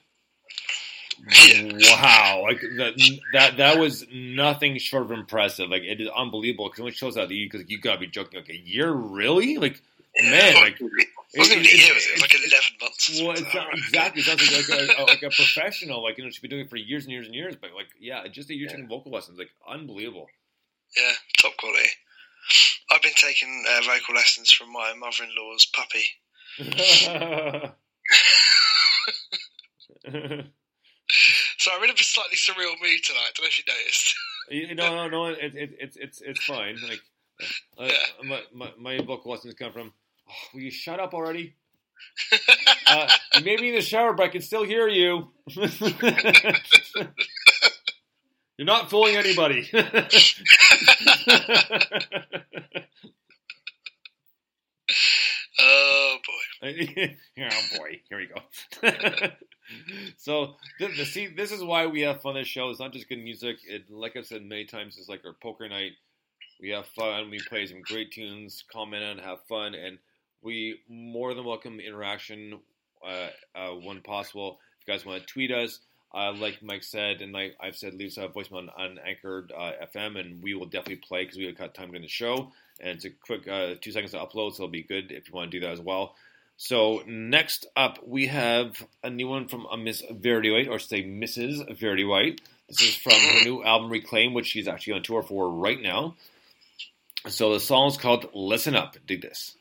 wow, like that, that, that was nothing short of impressive. Like it is unbelievable because when it shows out that because you gotta be joking, like a year, really? Like, man, like. It a year, was it? It like eleven months. Well, it's not, exactly. It sounds like, like, a, like a professional. Like you know, she's been doing it for years and years and years. But like, yeah, just that you're taking vocal lessons, like unbelievable. Yeah, top quality. I've been taking uh, vocal lessons from my mother-in-law's puppy. [LAUGHS] So I'm in a slightly surreal mood tonight. I don't know if you noticed. You- no, no, no. It, it, it's it's it's fine. Like, uh, my, my my vocal lessons come from. Oh, will you shut up already? [LAUGHS] uh, you may be in the shower, but I can still hear you. [LAUGHS] You're not fooling anybody. Oh boy. [LAUGHS] oh boy, here we go. [LAUGHS] so the, the see, this is why we have fun. This show It's not just good music. It, like I've said many times, it's like our poker night. We have fun. We play some great tunes, comment on, have fun, and we more than welcome interaction uh, uh, when possible. If you guys want to tweet us, uh, like Mike said, and like I've said, leave us a voicemail on, on Anchor uh, FM, and we will definitely play because we have got time during the show, and it's a quick uh, two seconds to upload, so it'll be good if you want to do that as well. So next up, we have a new one from a Miss Verity White, or say Mrs. Verity White. This is from her new album Reclaim, which she's actually on tour for right now. So the song is called "Listen Up." Dig this.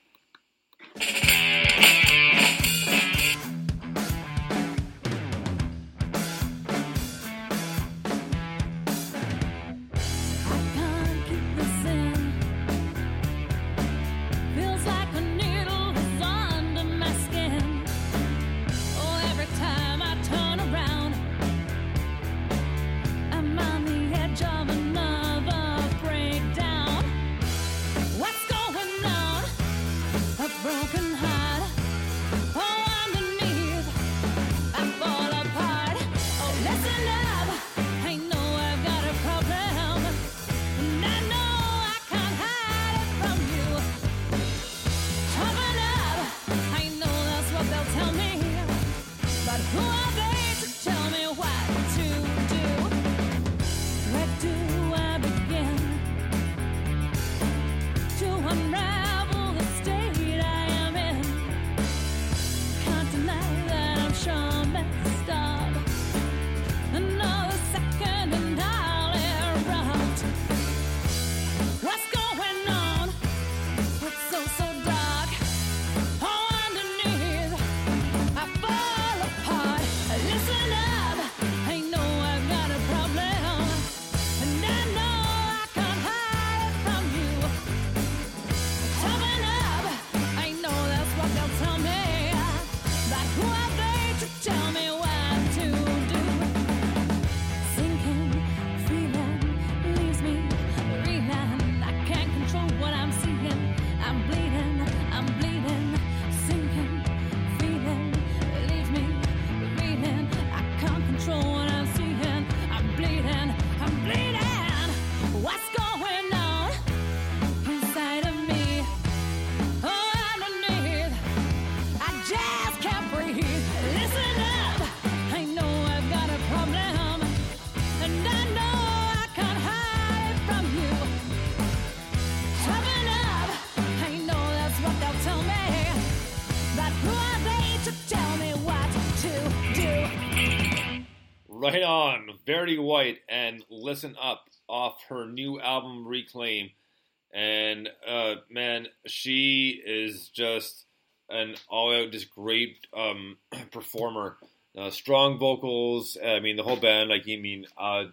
Verity White and Listen Up off her new album Reclaim. And uh, man, she is just an all out, just great um, [CLEARS THROAT] performer. Uh, strong vocals. I mean, the whole band. Like, you mean, uh,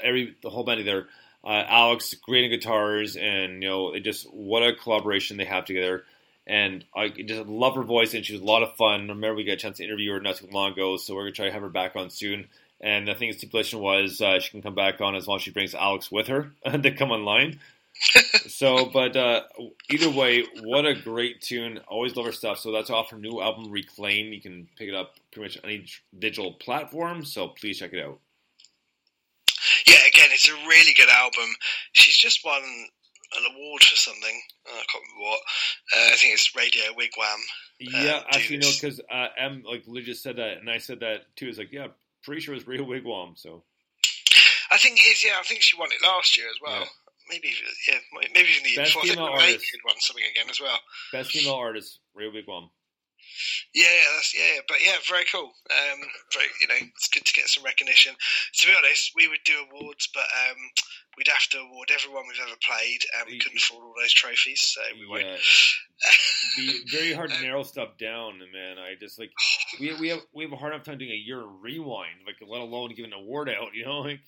every the whole band there. Uh, Alex, great guitars, and you know, it just what a collaboration they have together. And I just love her voice, and she was a lot of fun. Remember, we got a chance to interview her not too long ago, so we're gonna try to have her back on soon. And the thing, stipulation was uh, she can come back on as long as she brings Alex with her [LAUGHS] to come online. [LAUGHS] so, but uh, either way, what a great tune! Always love her stuff. So that's off her new album Reclaim. You can pick it up pretty much any digital platform. So please check it out. Yeah, again, it's a really good album. She's just won an award for something. Uh, I can't remember what. Uh, I think it's Radio Wigwam. Yeah, um, actually, no, because uh, M like Lou just said that, and I said that too. It's like, yeah, pretty sure it's Real Wigwam. So I think it is. Yeah, I think she won it last year as well. Yeah. Maybe, yeah, maybe even the year Best before. I think female artist. won something again as well. best female artist, Real Wigwam. Yeah, yeah, that's yeah, yeah, but yeah, very cool. Um, very, you know, it's good to get some recognition. To be honest, we would do awards, but um, we'd have to award everyone we've ever played, and we couldn't afford all those trophies, so we won't. Yeah, [LAUGHS] be very hard to narrow stuff down, man. I just like we we have we have a hard enough time doing a year rewind, like let alone giving an award out. You know, like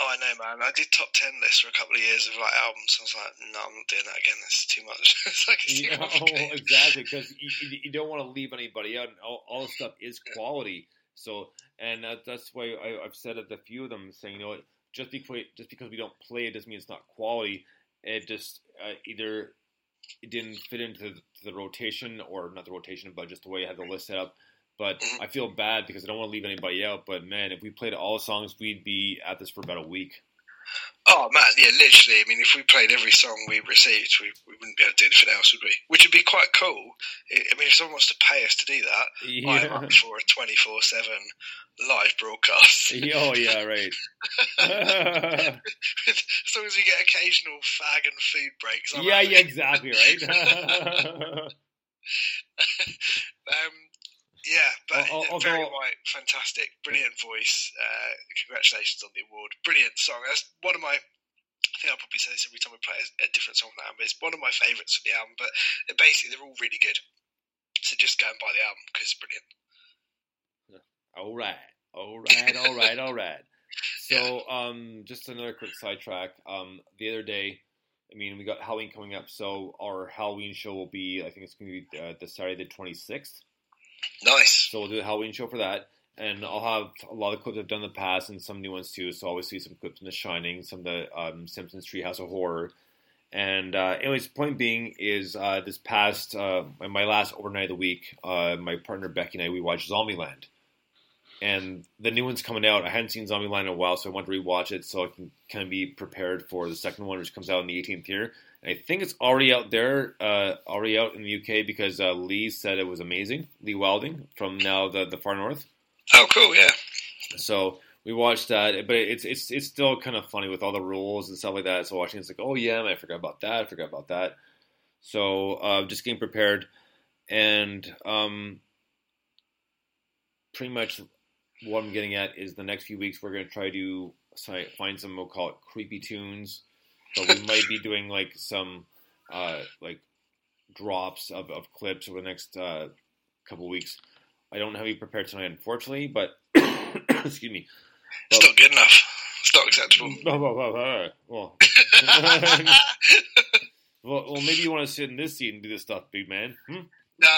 Oh, I know, man. I did top ten lists for a couple of years of like albums. I was like, no, I'm not doing that again. This is too much. [LAUGHS] it's like it's too complicated. [LAUGHS] exactly because you, you, don't want to leave anybody out, all, all the stuff is quality. So, and that, that's why I, I've said it. A few of them saying, you know, what, just because just because we don't play it doesn't mean it's not quality. It just uh, either it didn't fit into the, the rotation or not the rotation, but just the way I had the list set up. But I feel bad because I don't want to leave anybody out. But man, if we played all the songs, we'd be at this for about a week. Oh man, yeah, literally. I mean, if we played every song we received, we, we wouldn't be able to do anything else, would we? Which would be quite cool. I mean, if someone wants to pay us to do that, I'm up for a twenty four seven live broadcast. [LAUGHS] oh yeah, right. [LAUGHS] as long as we get occasional fag and food breaks. I'm yeah, happy. yeah, exactly, right. [LAUGHS] um, yeah, but Verity White, fantastic, brilliant voice. Uh, congratulations on the award, brilliant song. That's one of my. I think I'll probably say this every time we play a, a different song on the album. It's one of my favourites from the album. But basically, they're all really good. So just go and buy the album because it's brilliant. all right, all right, all right, all right. [LAUGHS] So, um, just another quick sidetrack. Um, the other day, I mean, we got Halloween coming up, so our Halloween show will be, I think it's going to be uh, the Saturday the twenty sixth. Nice. So we'll do a Halloween show for that, and I'll have a lot of clips I've done in the past and some new ones too. So obviously some clips from The Shining, some of the um, Simpsons Treehouse of Horror, and uh, anyways, point being is uh, this past uh, my last overnight of the week, uh, my partner Becky and I we watched Zombieland, and the new one's coming out. I hadn't seen Zombieland in a while, so I wanted to rewatch it so I can kind of be prepared for the second one, which comes out in the 18th year. And I think it's already out there, uh, already out in the UK because uh, Lee said it was amazing. Lee Wilding from now the the Far North. Oh, cool, yeah. So we watched that, but it's it's it's still kind of funny with all the rules and stuff like that. So watching it's like, oh yeah, I forgot about that. I forgot about that. So uh, just getting prepared, and um, pretty much what I'm getting at is the next few weeks we're going to try to find some we'll call it creepy tunes, but we might be doing like some uh, like drops of, of clips over the next uh, couple weeks. I don't have you prepared tonight, unfortunately, but [COUGHS] excuse me. It's not good enough. It's not acceptable. Well, well, well, well, well, well, maybe you want to sit in this seat and do this stuff, big man. Hmm? No,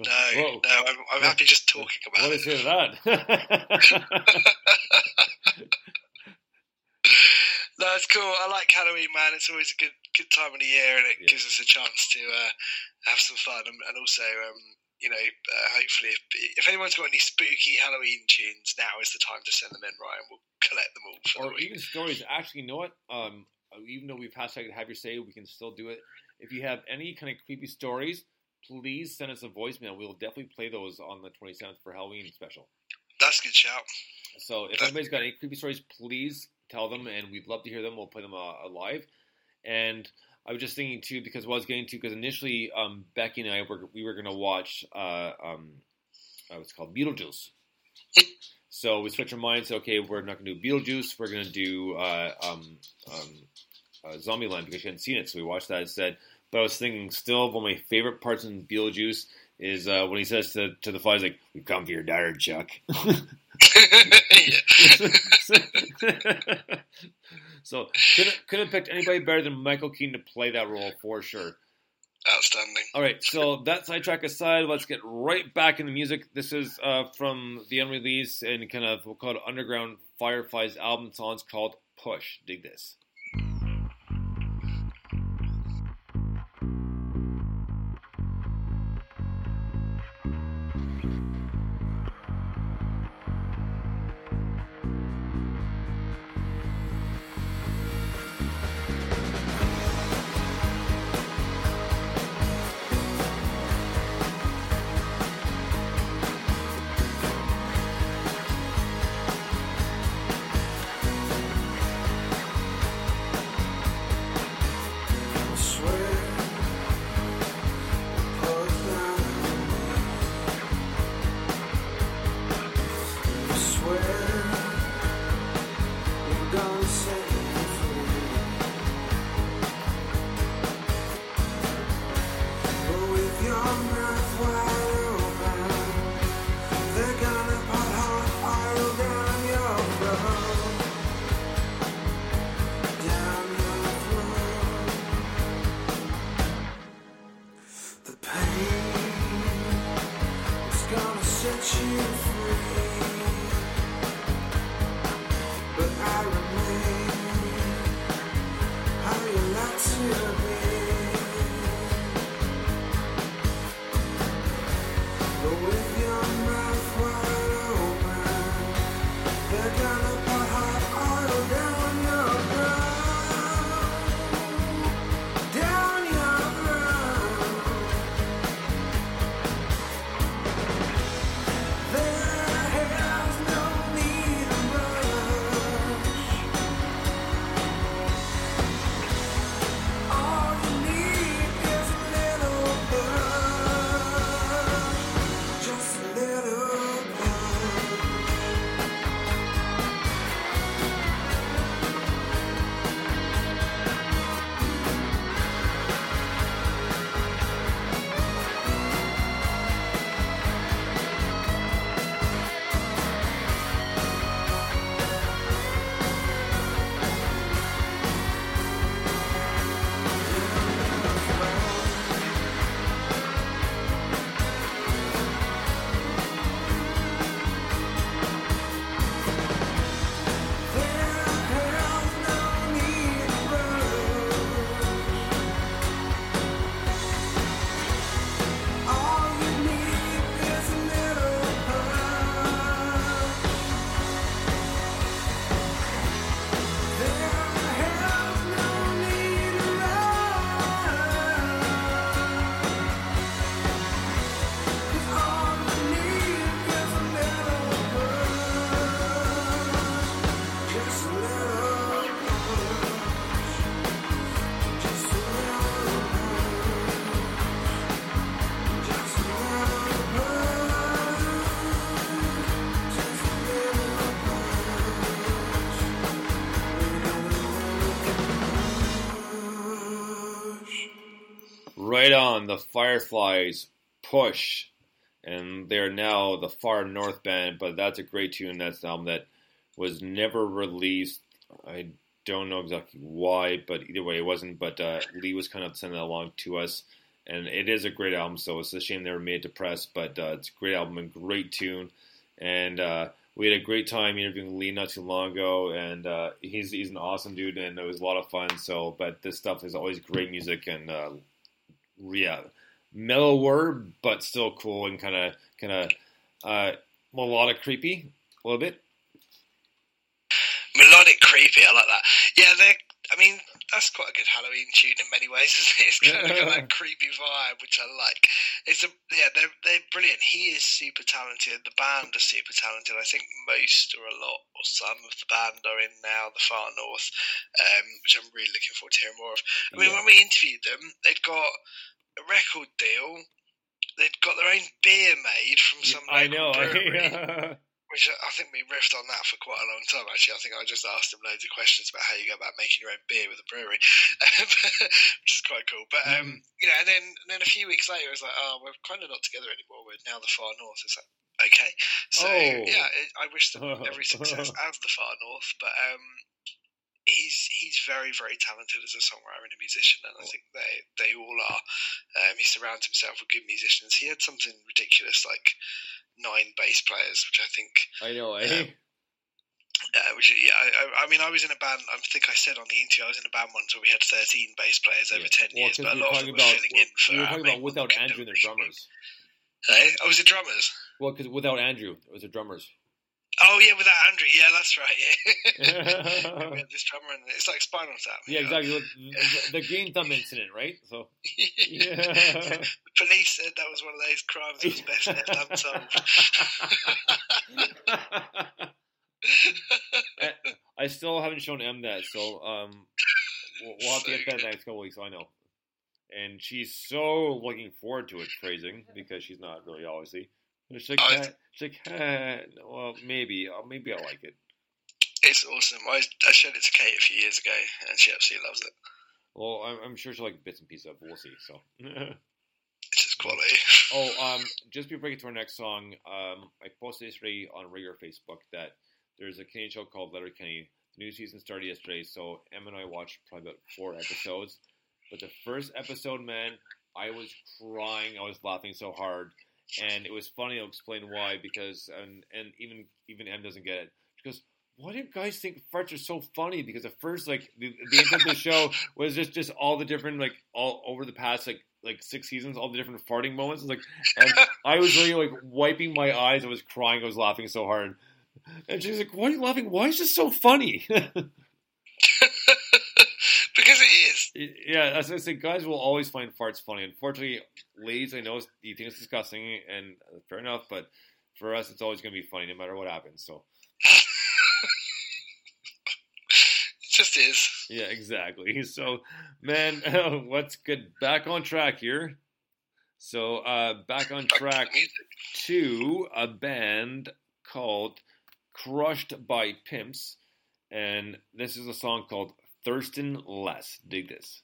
no, Whoa. no. I'm, I'm happy just talking about What it. is it that? [LAUGHS] No, it's cool. I like Halloween, man. It's always a good good time of the year, and it gives us a chance to uh, have some fun, and, and also, um, you know, uh, hopefully, if, if anyone's got any spooky Halloween tunes, now is the time to send them in, Ryan. We'll collect them all. For or even stories. Actually, you know what? Um, even though we've hashtag have your say, we can still do it. If you have any kind of creepy stories, please send us a voicemail. We'll definitely play those on the 27th for Halloween special. That's a good shout. So if anybody's got any creepy stories, please tell them, and we'd love to hear them. We'll play them uh, live. And I was just thinking too, because what I was getting to, because initially um, Becky and I were we were going to watch uh, um, uh, what's called Beetlejuice. So we switched our minds. Okay, we're not going to do Beetlejuice. We're going to do uh, um, um, uh, Zombieland because she hadn't seen it. So we watched that instead. But I was thinking, still, one of my favorite parts in Beetlejuice is uh, when he says to, to the flies, like, "We've come for your daughter, Chuck." [LAUGHS] [LAUGHS] so couldn't couldn't have picked anybody better than Michael Keaton to play that role for sure. Outstanding. All right, so that sidetrack aside, let's get right back into music. This is uh, from the unreleased and kind of we'll call it Underground Fireflies album songs called Push. Dig this. The Fireflies push, and they're now the Far North Band. But that's a great tune. That's an album that was never released. I don't know exactly why, but either way, it wasn't. But uh, Lee was kind of sending that along to us, and it is a great album. So it's a shame they were made to press, but uh, it's a great album and great tune. And uh, we had a great time interviewing Lee not too long ago, and uh, he's he's an awesome dude, and it was a lot of fun. So, but this stuff is always great music, and uh, yeah, mellower but still cool and kind of kind of uh, melodic, creepy a little bit. Melodic creepy, I like that. Yeah, they're. I mean, that's quite a good Halloween tune in many ways. [LAUGHS] Isn't it? It's kind of got that [LAUGHS] creepy vibe, which I like. It's a yeah, they're they're brilliant. He is super talented. The band are super talented. I think most or a lot or some of the band are in now, the Far North, um, which I'm really looking forward to hearing more of. I mean, Yeah. when we interviewed them, they've got a record deal. They'd got their own beer made from some I know. brewery. [LAUGHS] which I think we riffed on that for quite a long time. Actually, I think I just asked him loads of questions about how you go about making your own beer with a brewery, [LAUGHS] which is quite cool. But um, you know, and then and then a few weeks later, it was like, oh, we're kind of not together anymore. We're now the far north. It's like, okay, so Oh. yeah, I wish them [LAUGHS] every success as the far north. But um, he's he's very very talented as a songwriter and a musician, and I think they they all are. Um, he surrounds himself with good musicians. He had something ridiculous like nine bass players, which I think I know, eh? uh, which yeah, I, I- I mean, I was in a band. I think I said on the interview, I was in a band once where we had thirteen bass players over ten Well, years, but a we were lot of them were about filling in for. we were talking about without Andrew and their drummers. Hey, oh, was it drummers? Well, because without Andrew, it was the drummers. Oh yeah, without Andrew, yeah, that's right. Yeah, [LAUGHS] we had this drummer, and it's like Spinal Tap. Yeah, exactly. The, the Green Thumb incident, right? So, yeah. [LAUGHS] the police said that was one of those crimes that was best left unsolved. I, [LAUGHS] I still haven't shown M that, so um, we'll, we'll have to get that next couple weeks. I know, and she's so looking forward to it, praising because she's not really obviously. She's like, Oh, "Ah," she's like, "Ah, well, maybe, uh, maybe I like it. it's awesome. I, I showed it to Kate a few years ago, and she absolutely loves it. Well, I'm, I'm sure she'll like bits and pieces of. it, but We'll see. So. [LAUGHS] It's just quality. [LAUGHS] Oh, um, just before we get to our next song, um, I posted yesterday on regular Facebook that there's a Canadian show called Letterkenny. The new season started yesterday, so Em and I watched probably about four episodes. But the first episode, man, I was crying. I was laughing so hard, and it was funny. I'll explain why. Because and and even even Em doesn't get it. She goes, "Why do you guys think farts are so funny?" Because at first, like the, the intent of the show was just just all the different like all over the past like like six seasons, all the different farting moments. Like, and [LAUGHS] I was really like wiping my eyes. I was crying. I was laughing so hard. And she's like, "Why are you laughing? Why is this so funny?" [LAUGHS] because it is. yeah, as I said, guys will always find farts funny. Unfortunately, ladies, I know you think it's disgusting, and fair enough. But for us, it's always going to be funny, no matter what happens. So, [LAUGHS] It just is. yeah, exactly. [LAUGHS] So, man, [LAUGHS] what's good? Back on track here. So, uh, back on track to a band called Crushed by Pimps, and this is a song called Thurston Less. Dig this.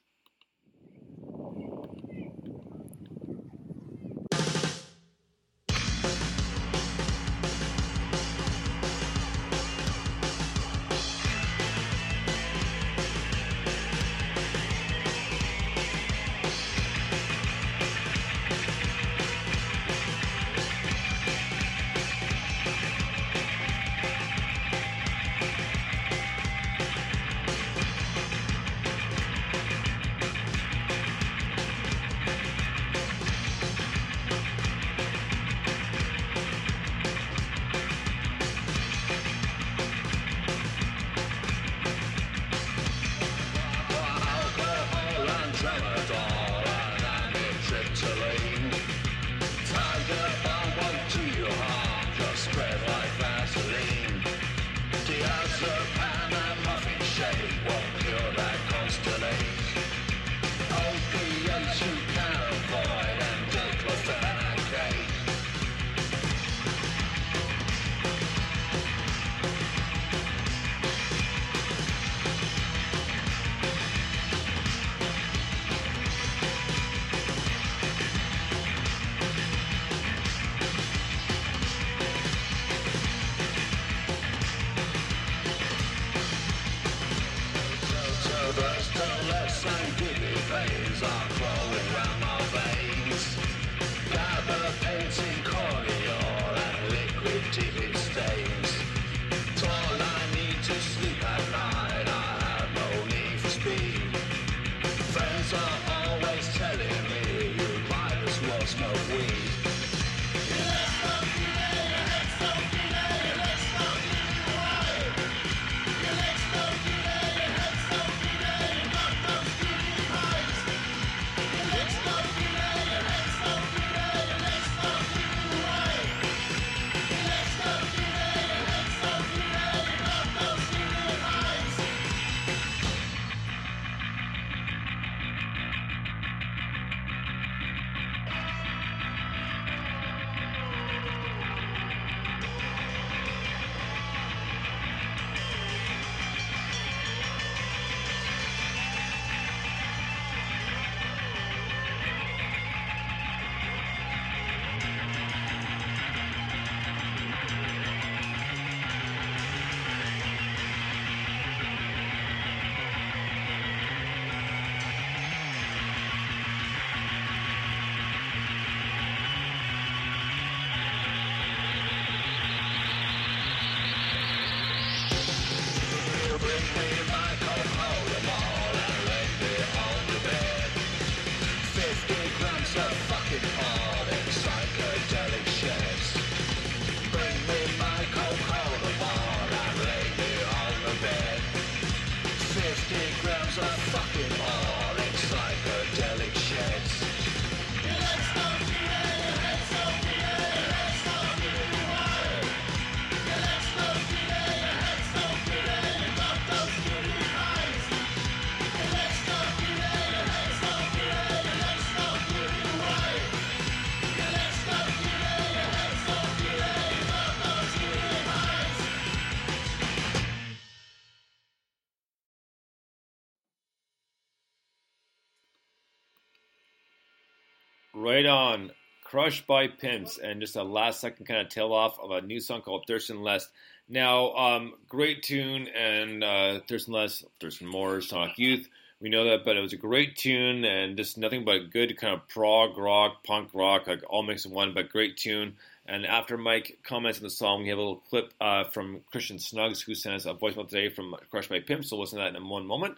Crushed by Pimps, and just a last second kind of tail off of a new song called Thurston Less. Now, um, great tune, and uh, Thurston Less, Thurston Moore, Sonic Youth. We know that, but it was a great tune, and just nothing but good kind of prog rock, punk rock, like all mixed in one, but great tune. And after Mike comments on the song, we have a little clip uh, from Christian Snugs, who sent us a voicemail today from Crushed by Pimps. So listen to that in one moment.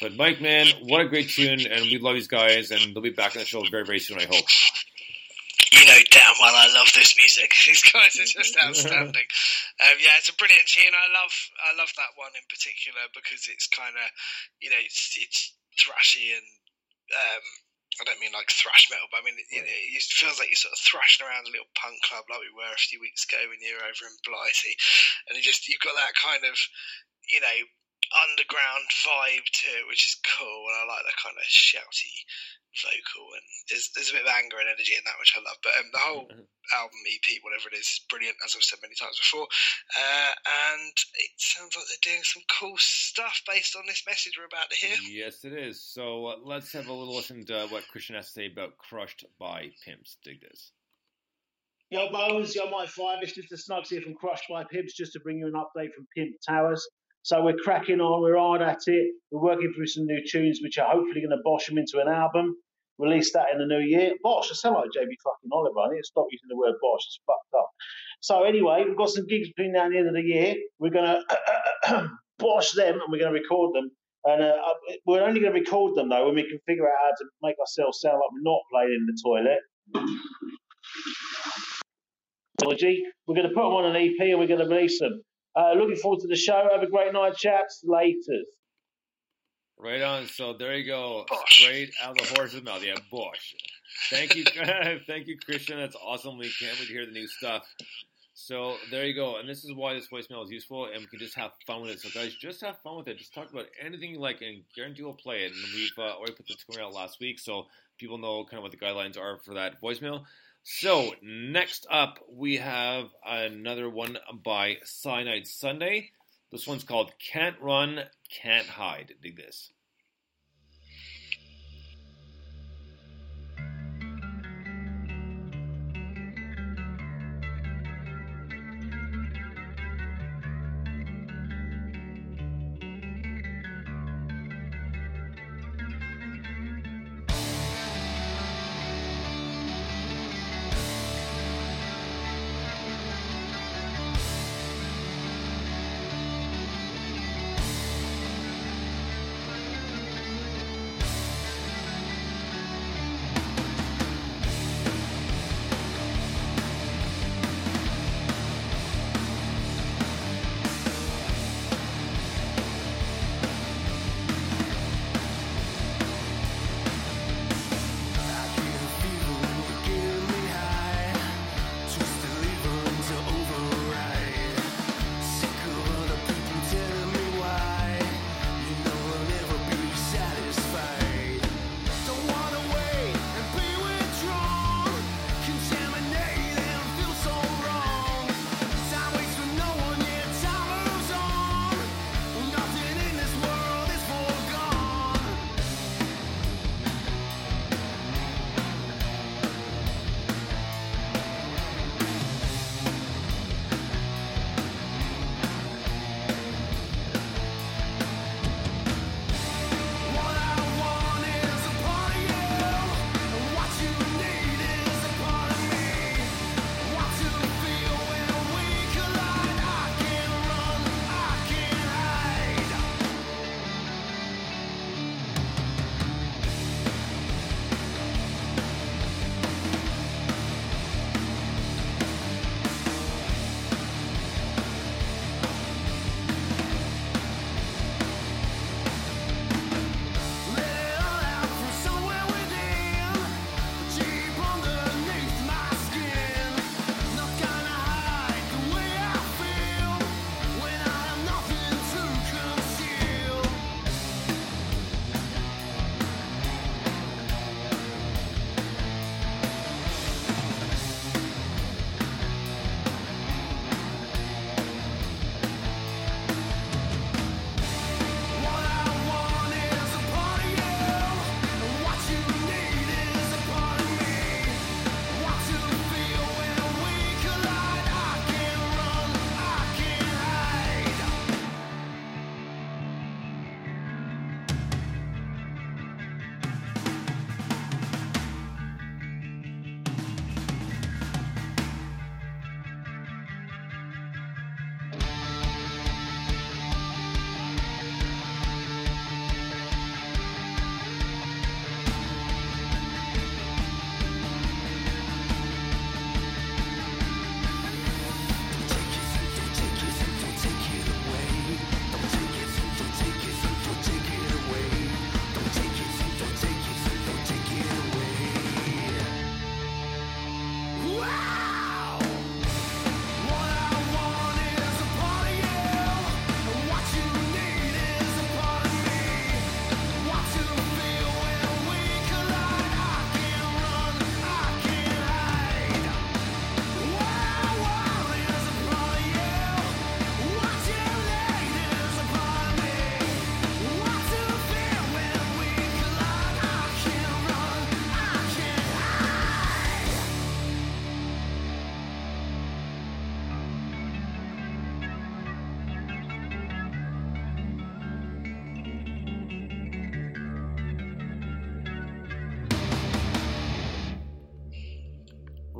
But Mike, man, what a great tune, and we love these guys, and they'll be back on the show very, very soon, I hope. You know damn well I love this music. [LAUGHS] These guys are just outstanding. um, yeah, it's a brilliant tune. I love I love that one in particular because it's kind of you know it's it's thrashy and um, I don't mean like thrash metal, but I mean it, you know, it feels like you're sort of thrashing around a little punk club like we were a few weeks ago when you were over in Blighty, and you just you've got that kind of you know underground vibe to it, which is cool, and I like that kind of shouty vocal, and there's there's a bit of anger and energy in that, which I love. But um, the whole album, EP, whatever it is, is brilliant, as I've said many times before. Uh, and it sounds like they're doing some cool stuff based on this message we're about to hear. Yes, it is. So uh, let's have a little listen to what Christian has to say about Crushed by Pimps. Dig this. Yo, Bones, yo, my five. It's just a Snugs here from Crushed by Pimps, just to bring you an update from Pimp Towers. So we're cracking on, we're hard at it. We're working through some new tunes, which are hopefully going to bosh them into an album. Release that in the new year. Bosh, I sound like Jamie fucking Oliver. I need to stop using the word bosh. It's fucked up. So anyway, we've got some gigs between now and the end of the year. We're going to [CLEARS THROAT] bosh them and we're going to record them. And uh, we're only going to record them though when we can figure out how to make ourselves sound like we're not playing in the toilet. We're going to put them on an EP and we're going to release them. Uh, looking forward to the show. Have a great night, chaps. Later. Right on. So there you go. Straight out of the horse's mouth. Yeah, Bosch. Thank you, [LAUGHS] thank you, Christian. That's awesome. We can't wait to hear the new stuff. So there you go. And this is why this voicemail is useful, and we can just have fun with it. So guys, just have fun with it. Just talk about anything you like, and guarantee we'll play it. And we've uh, already put the tour out last week, so people know kind of what the guidelines are for that voicemail. So next up, we have another one by Cyanide Sunday. This one's called "Can't Run, Can't Hide." Dig this.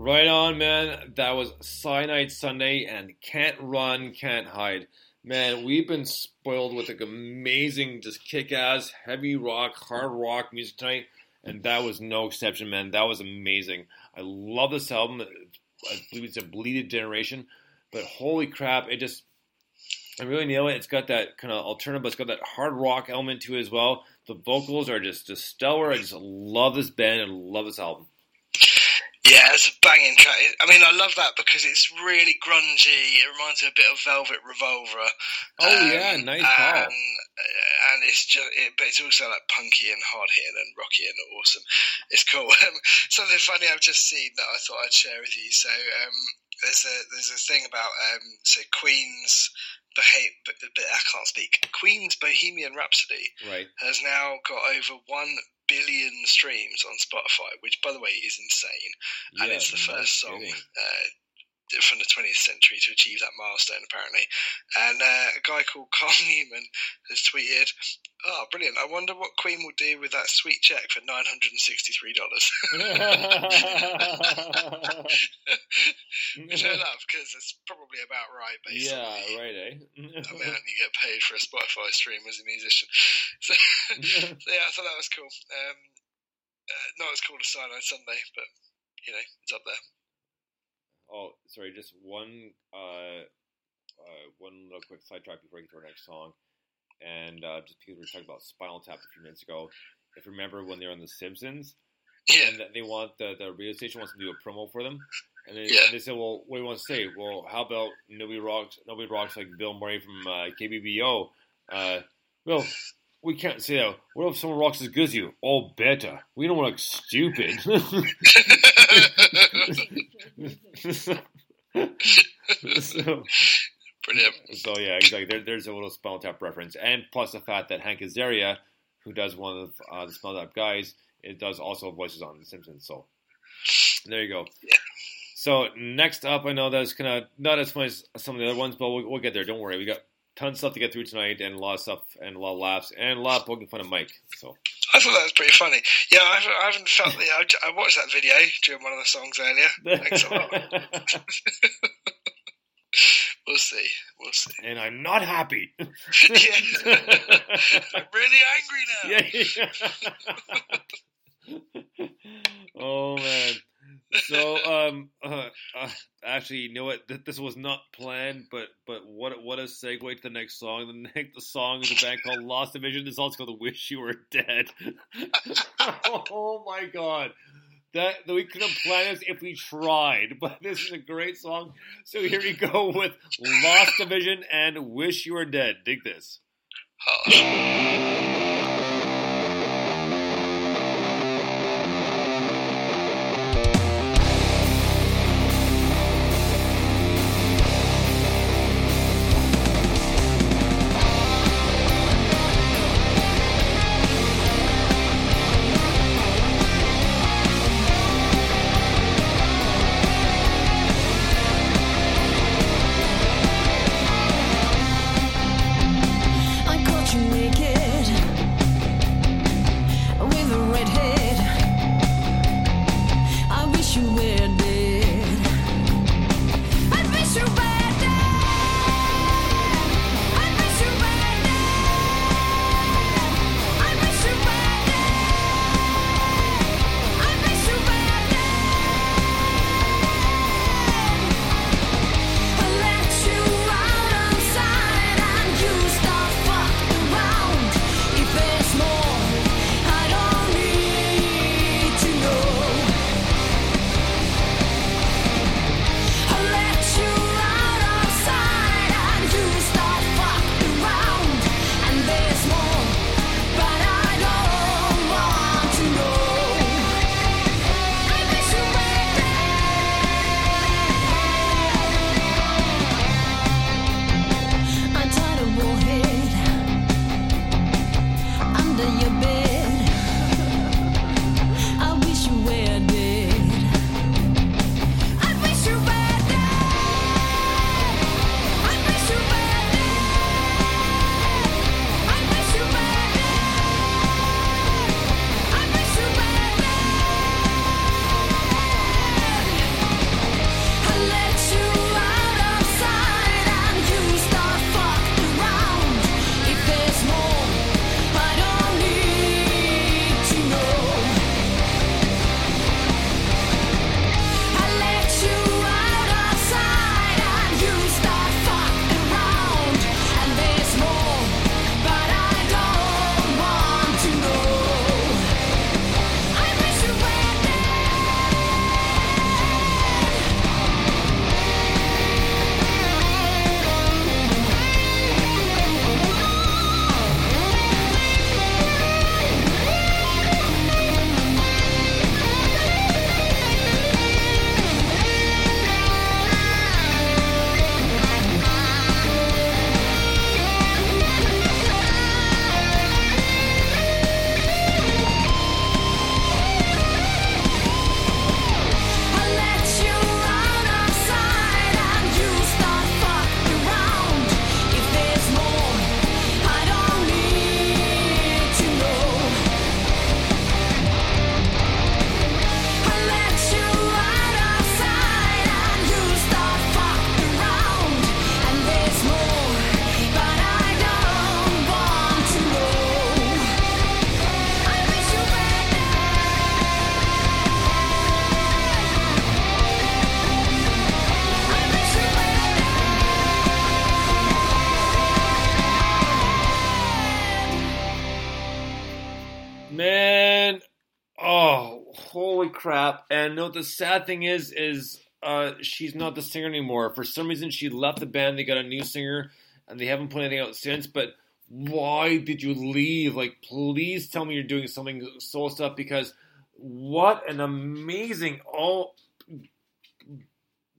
Right on, man. That was Cyanide Sunday and Can't Run, Can't Hide. Man, we've been spoiled with like amazing, just kick ass, heavy rock, hard rock music tonight, and that was no exception, man. That was amazing. I love this album. I believe it's a bleeded generation, but holy crap, it just, I really nail it. It's got that kind of alternative, but it's got that hard rock element to it as well. The vocals are just, just stellar. I just love this band and love this album. Yeah, it's a banging track. I mean, I love that because it's really grungy. It reminds me a bit of Velvet Revolver. Oh Um, yeah, nice and, and it's just, it, but it's also like punky and hard hitting and rocky and awesome. It's cool. [LAUGHS] Um, something funny I've just seen that I thought I'd share with you. So um, there's a there's a thing about um, so Queen's. Beha- but, but I can't speak. Queen's Bohemian Rhapsody Right. has now got over one billion streams on Spotify, which, by the way, is insane. and Yeah, it's the first song uh, from the 20th century to achieve that milestone, apparently. And uh, a guy called Carl [LAUGHS] Newman has tweeted, "Oh, brilliant! I wonder what Queen will do with that sweet check for nine hundred and sixty-three dollars." Which I love because it's probably about right, on Yeah, right, eh? amount you get paid for a Spotify stream as a musician. [LAUGHS] So, [LAUGHS] so yeah, I thought that was cool. Um, uh, not as cool as Cyanide Sunday, but you know, it's up there. Oh, sorry, just one uh, uh, one little quick sidetrack before we get to our next song. And uh, just because we were talking about Spinal Tap a few minutes ago, if you remember when they were on The Simpsons, yeah. and that they want the, the radio station wants to do a promo for them, and they, Yeah. and they said, "Well, what do you want to say? Well, how about nobody rocks? Nobody rocks like Bill Murray from uh, KBBL." Uh, well, we can't say that. What if someone rocks as good as you? Oh, better. We don't want to look stupid. [LAUGHS] so, Brilliant. so yeah, exactly. There, there's a little Spinal Tap reference, and plus the fact that Hank Azaria, who does one of uh, the Spinal Tap guys, it does also voices on The Simpsons. So there you go. So next up, I know that's kind of not as much as some of the other ones, but we'll, we'll get there. Don't worry. We got tons of stuff to get through tonight, and a lot of stuff, and a lot of laughs, and a lot of poking fun at Mike. So I thought that was pretty funny. Yeah, I haven't, I haven't felt the. I, I watched that video during one of the songs earlier. Thanks a lot. [LAUGHS] we'll see. We'll see. and I'm not happy. [LAUGHS] [LAUGHS] I'm really angry now. Yeah. oh man. So um uh, uh, actually you know what? Th- this was not planned but but what what a segue to the next song. The next the song is a band called Lost Division. This also called Wish You Were Dead. [LAUGHS] Oh my god. That, that we could have planned this if we tried but [LAUGHS] this is a great song. So here we go with Lost Division and Wish You Were Dead. Dig this And no, the sad thing is, is uh, she's not the singer anymore. For some reason, she left the band. They got a new singer, and they haven't put anything out since. But why did you leave? Like, please tell me you're doing something soul stuff because what an amazing oh,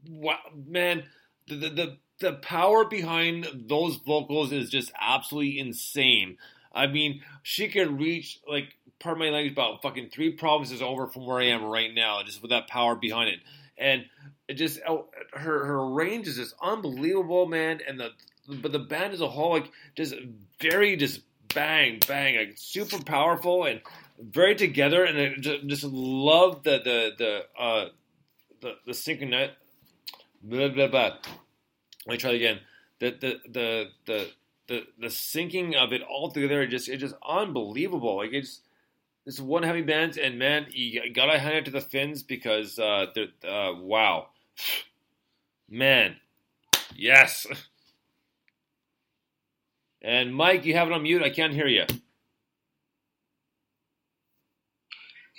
wow, man, the the. the the power behind those vocals is just absolutely insane. I mean, she could reach like pardon my language about fucking three provinces over from where I am right now, just with that power behind it. And it just oh, her her range is just unbelievable, man. And the but the band as a whole, like just very just bang bang, like super powerful and very together. And I just, just love the the the uh the the synchronized blah blah blah. Let me try again. The the the the the the of it all together, it just it's just unbelievable. Like it's it's one heavy band, and man, you gotta hand it to the Finns because uh, they're uh, wow, man, yes. And Mike, you have it on mute. I can't hear you.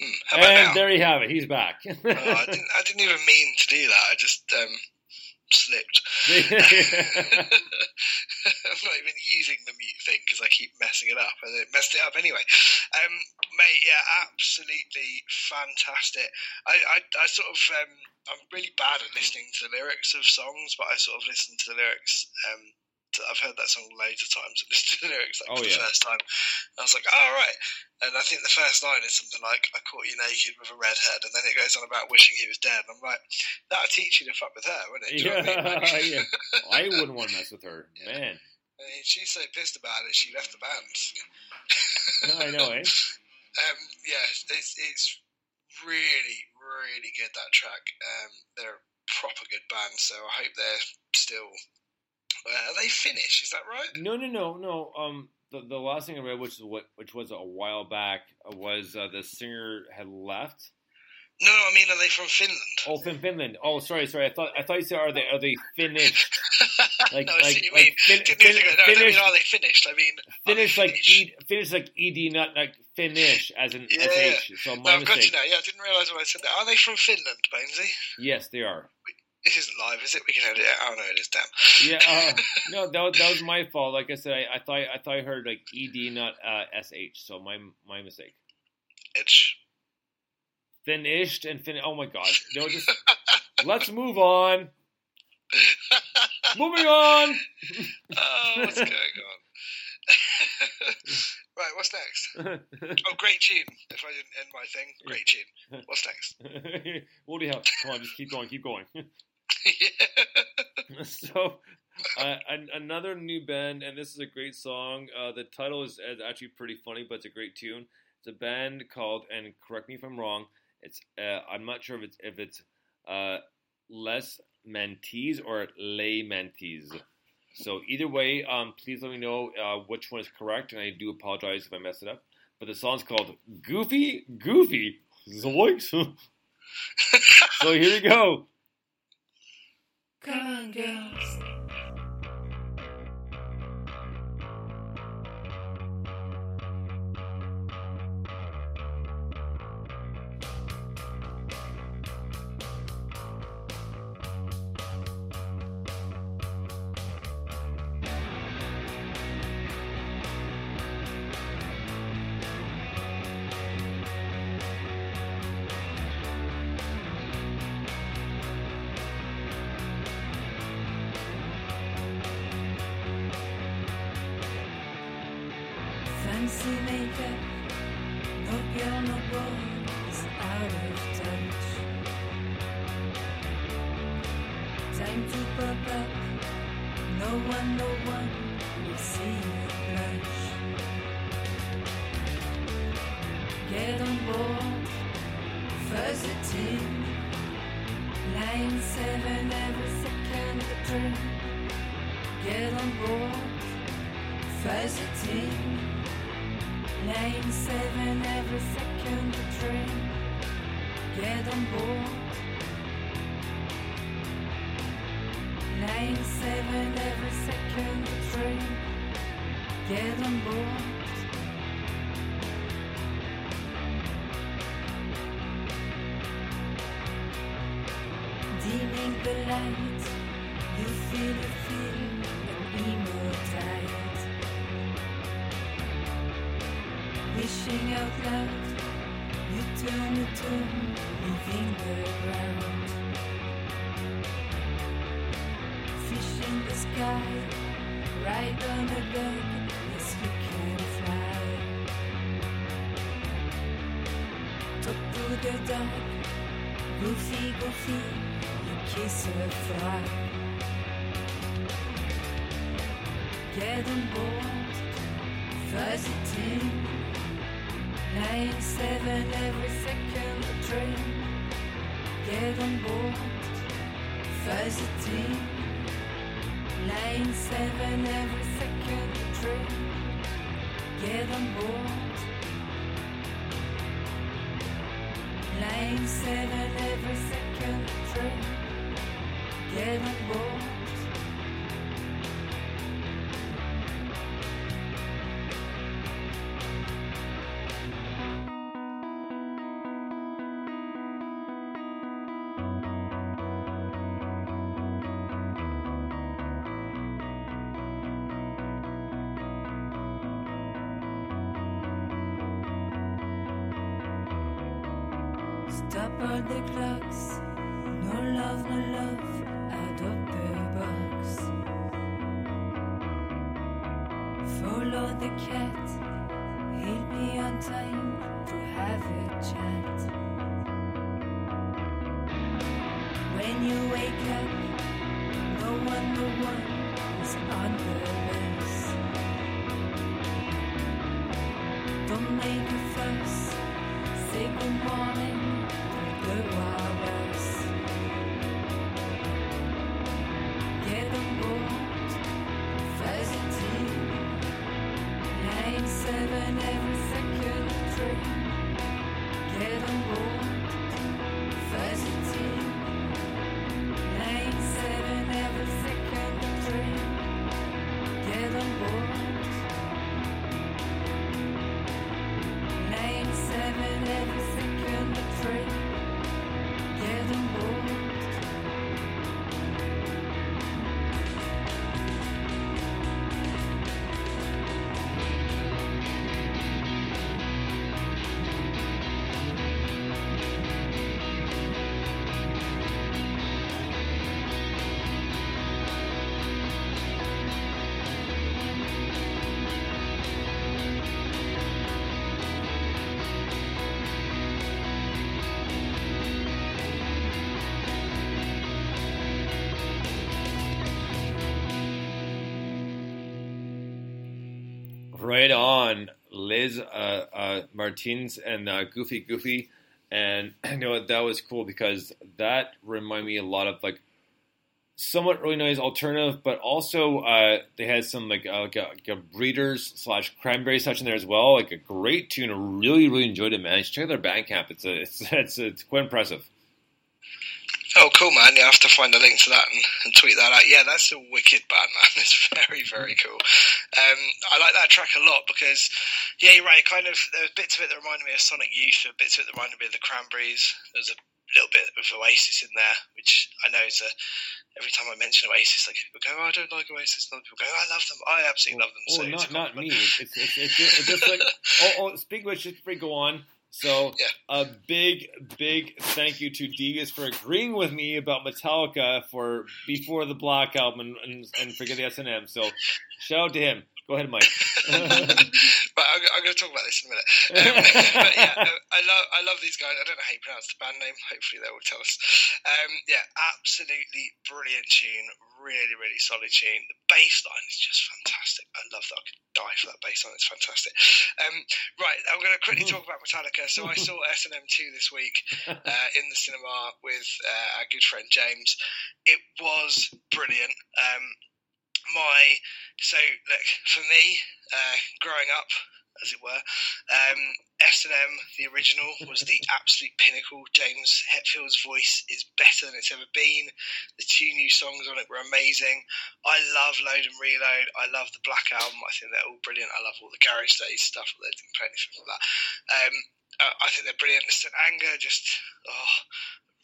Hmm, and there you have it. He's back. Oh, I, didn't, I didn't even mean to do that. I just um, slipped. [LAUGHS] [LAUGHS] I'm not even using the mute thing because I keep messing it up, and it messed it up anyway. Um, mate, yeah, absolutely fantastic. I, I, I sort of, um, I'm really bad at listening to the lyrics of songs, but I sort of listen to the lyrics. Um, I've heard that song loads of times. I listened to the lyrics like Oh, for yeah. the first time. I was like, oh, right. And I think the first line is something like, I caught you naked with a redhead. And then it goes on about wishing he was dead. And I'm like, that'll teach you to fuck with her, wouldn't it? Know I mean? Yeah, [LAUGHS] [LAUGHS] I wouldn't want to mess with her, man. I mean, she's so pissed about it, she left the band. no, I know, eh? [LAUGHS] Um, yeah, it's, it's really, really good, that track. Um, they're a proper good band, so I hope they're still. Uh, are they Finnish? Is that right? No, no, no, no. Um, the, the last thing I read, which is what, which was a while back, was uh, the singer had left. No, no, I mean, are they from Finland? Oh, from Finland. Oh, sorry, sorry. I thought I thought you said are they are they Finnish? [LAUGHS] Like no, I like see what you like mean. fin, fin, go- no, I don't mean are they finished? I mean, Finnish like e, Finnish like ed, not like Finnish as in yeah. sh. So no, I've got you mistake. now. Yeah, I didn't realise when I said that. Are they from Finland, Bainesy? Yes, they are. This isn't live, is it? We can edit it. Oh, no, it is, damn. Yeah. Uh, [LAUGHS] no, that was, that was my fault. Like I said, I, I thought I thought I heard like ed, not uh, sh. So my my mistake. It's Finished and fin. Oh my god. [LAUGHS] No, just let's move on. Moving on. [LAUGHS] oh, what's going on? right, what's next? Oh, great tune. If I didn't end my thing, great tune. What's next? what do you have? Come on, just keep going, keep going. [LAUGHS] [LAUGHS] so, uh, an, another new band, and this is a great song. Uh, the title is, is actually pretty funny, but it's a great tune. It's a band called, and correct me if I'm wrong. It's uh, I'm not sure if it's if it's uh, Les Mentees or Les Mentees. So either way, um, please let me know uh, which one is correct, and I do apologize if I mess it up. But the song's called Goofy Goofy Zoinks. [LAUGHS] so here we go. Come on, girls. Lane 7 every second train Get on board Stop the clocks. No love, no love. Out of the box. Follow the cat. Liz uh, uh, Martins and uh, Goofy Goofy, and [CLEARS THROAT] I know that was cool because that reminded me a lot of like somewhat really nice alternative, but also uh, they had some like, uh, like, a, like a Breeders slash Cranberry section there as well. Like a great tune. I really really enjoyed it, man. Check out their Bandcamp. It's a, it's [LAUGHS] it's it's quite impressive. Oh, cool, man. Yeah, I have to find a link to that and, and tweet that out. Yeah, that's a wicked band, man. [LAUGHS] It's very, very cool. Um, I like that track a lot because, yeah, you're right. It kind of, there were bits of it that reminded me of Sonic Youth, there were bits of it that reminded me of the Cranberries. There's a little bit of Oasis in there, which I know is a, every time I mention Oasis, like people go, oh, I don't like Oasis. And other people go, oh, I love them. I absolutely love them. Oh, so it's not not me. It's it's, it's, it's, just like [LAUGHS] oh, oh speak which just before we go on. So a big big thank you to Degas for agreeing with me about Metallica for before the Black album and, and, and forget the S and M. So shout out to him. Go ahead, Mike. [LAUGHS] But I'm, I'm going to talk about this in a minute. [LAUGHS] Um, but yeah, I love I love these guys. I don't know how you pronounce the band name. Hopefully they will tell us. Um, yeah, absolutely brilliant tune. Really, really solid tune. The bass line is just fantastic. I love that. I could die for that bass line. It's fantastic. Um, right, I'm going to quickly talk about Metallica. So I saw [LAUGHS] S&M 2 this week uh, in the cinema with uh, our good friend James. It was brilliant. My so look for me uh, growing up as it were um, S&M the original was the [LAUGHS] absolute pinnacle. James Hetfield's voice is better than it's ever been. The two new songs on it were amazing. I love Load and Reload. I love the Black Album. I think they're all brilliant. I love all the Garage Days stuff they didn't play anything like that. Um, uh, I think they're brilliant. St. Anger just oh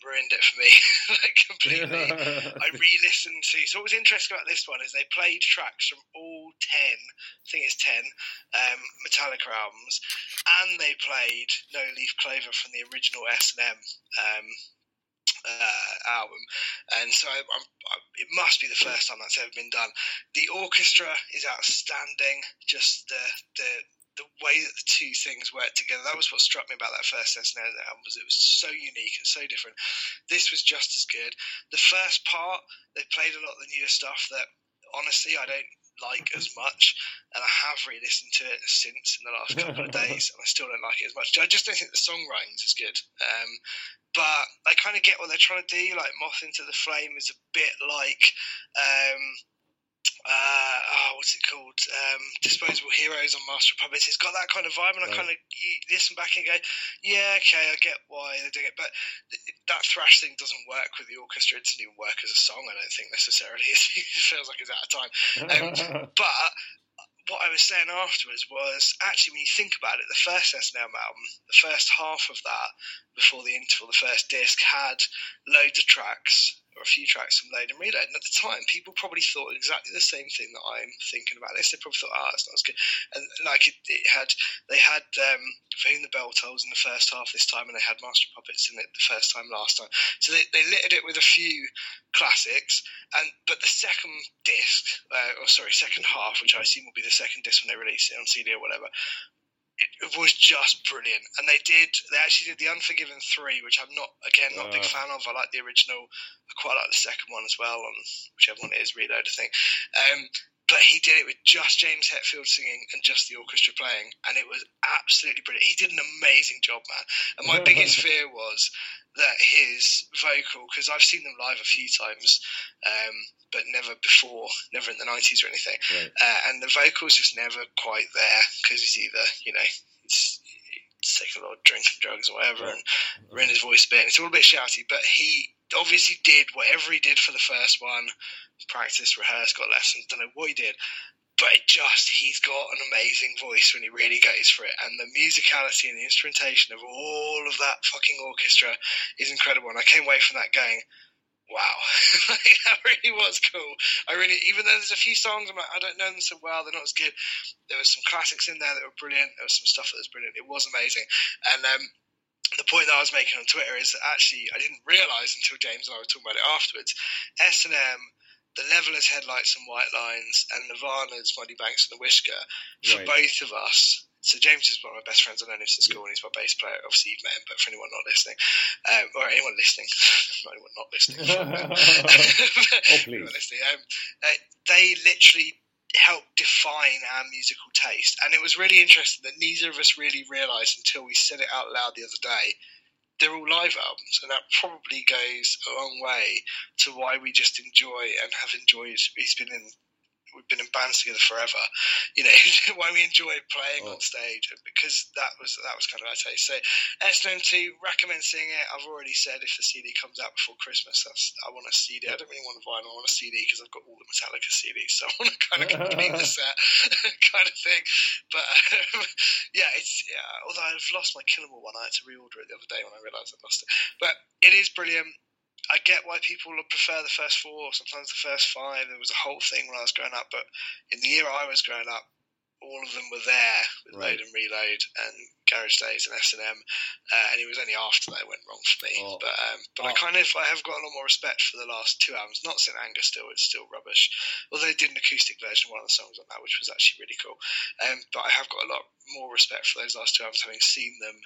ruined it for me, [LAUGHS] like completely. [LAUGHS] I re-listened to. So what was interesting about this one is they played tracks from all ten, I think it's ten, um, Metallica albums, and they played No Leaf Clover from the original S and M. Um, uh, album, and so I, I'm, I, it must be the first time that's ever been done. The orchestra is outstanding. Just the the the way that the two things work together. That was what struck me about that first S&M album was it was so unique and so different. This was just as good. The first part they played a lot of the newer stuff that honestly I don't like as much, and I have re-listened to it since in the last couple of [LAUGHS] days, and I still don't like it as much. I just don't think the songwriting's as good. Um, but I kind of get what they're trying to do. Like Moth into the Flame is a bit like. Um, uh, oh, what's it called? Um, Disposable Heroes on Master of Puppets. It's got that kind of vibe, and I kind of listen back and go, "Yeah, okay, I get why they're doing it." But th- that thrash thing doesn't work with the orchestra. It doesn't even work as a song. I don't think necessarily. [LAUGHS] it feels like it's out of time. Um, [LAUGHS] but what I was saying afterwards was actually when you think about it, the first S&M album, the first half of that before the interval, the first disc had loads of tracks or a few tracks from Load and Reload. And at the time, people probably thought exactly the same thing that I'm thinking about this. They probably thought, "Ah, it's not as good." And like it, it had, they had um, For Whom the Bell Tolls in the first half this time, and they had Master Puppets in it the first time last time. So they, they littered it with a few classics. And but the second disc, uh, or sorry, second half, which I assume will be the second disc when they release it on CD or whatever, it was just brilliant. And they did, they actually did the Unforgiven three, which I'm not, again, not a big Uh. fan of. I like the original. I quite like the second one as well, on whichever one it is, Reload, I think. Um, but he did it with just James Hetfield singing and just the orchestra playing, and it was absolutely brilliant. He did an amazing job, man. And my [LAUGHS] biggest fear was that his vocal, because I've seen them live a few times, um, but never before, never in the 90s or anything. Right. Uh, and the vocal's just never quite there because he's either, you know, he's, he's taken a lot of drink and drugs or whatever and ruined his voice a bit. It's all a bit shouty, but he obviously did whatever he did for the first one practiced, rehearsed, got lessons, don't know what he did. But it just, he's got an amazing voice when he really goes for it. And the musicality and the instrumentation of all of that fucking orchestra is incredible. And I came away from that going, wow, [LAUGHS] like, that really was cool. I really, even though there's a few songs, I'm like, I don't know them so well, they're not as good. There was some classics in there that were brilliant. There was some stuff that was brilliant. It was amazing. And um, the point that I was making on Twitter is that actually I didn't realise until James and I were talking about it afterwards. S and M, the Levellers Headlights and White Lines, and Nirvana's Muddy Banks and the Wishkah for Right. both of us. So James is one of my best friends. I've known him since school, and he's my bass player. Obviously, you've met him, but for anyone not listening, um, or anyone listening, [LAUGHS] not anyone not listening, [LAUGHS] [LAUGHS] Oh, please. Anyone listening, um, uh, they literally helped define our musical taste, and it was really interesting that neither of us really realised until we said it out loud the other day. They're all live albums, and that probably goes a long way to why we just enjoy and have enjoyed. He's been in, we've been in bands together forever. You know [LAUGHS] why we enjoy playing on stage because that was that was kind of our taste. So S&M two recommend seeing it. I've already said if the CD comes out before Christmas, that's I want a CD. I don't really want a vinyl. I want a CD because I've got all the Metallica CDs, so [LAUGHS] I want to kind of complete the set [LAUGHS] kind of thing. But um, yeah, it's yeah. Although I've lost my Kill 'Em All one, I had to reorder it the other day when I realised I'd lost it. But it is brilliant. I get why people would prefer the first four, sometimes the first five. There was a whole thing when I was growing up, but in the year I was growing up, all of them were there with Right. Load and Reload and Garage Days and S and M, uh, and it was only after that it went wrong for me. Oh. But um, but I Oh. kind of I have got a lot more respect for the last two albums. Not St Anger still, it's still rubbish. Although they did an acoustic version of one of the songs on that, which was actually really cool. Um, but I have got a lot more respect for those last two albums, having seen them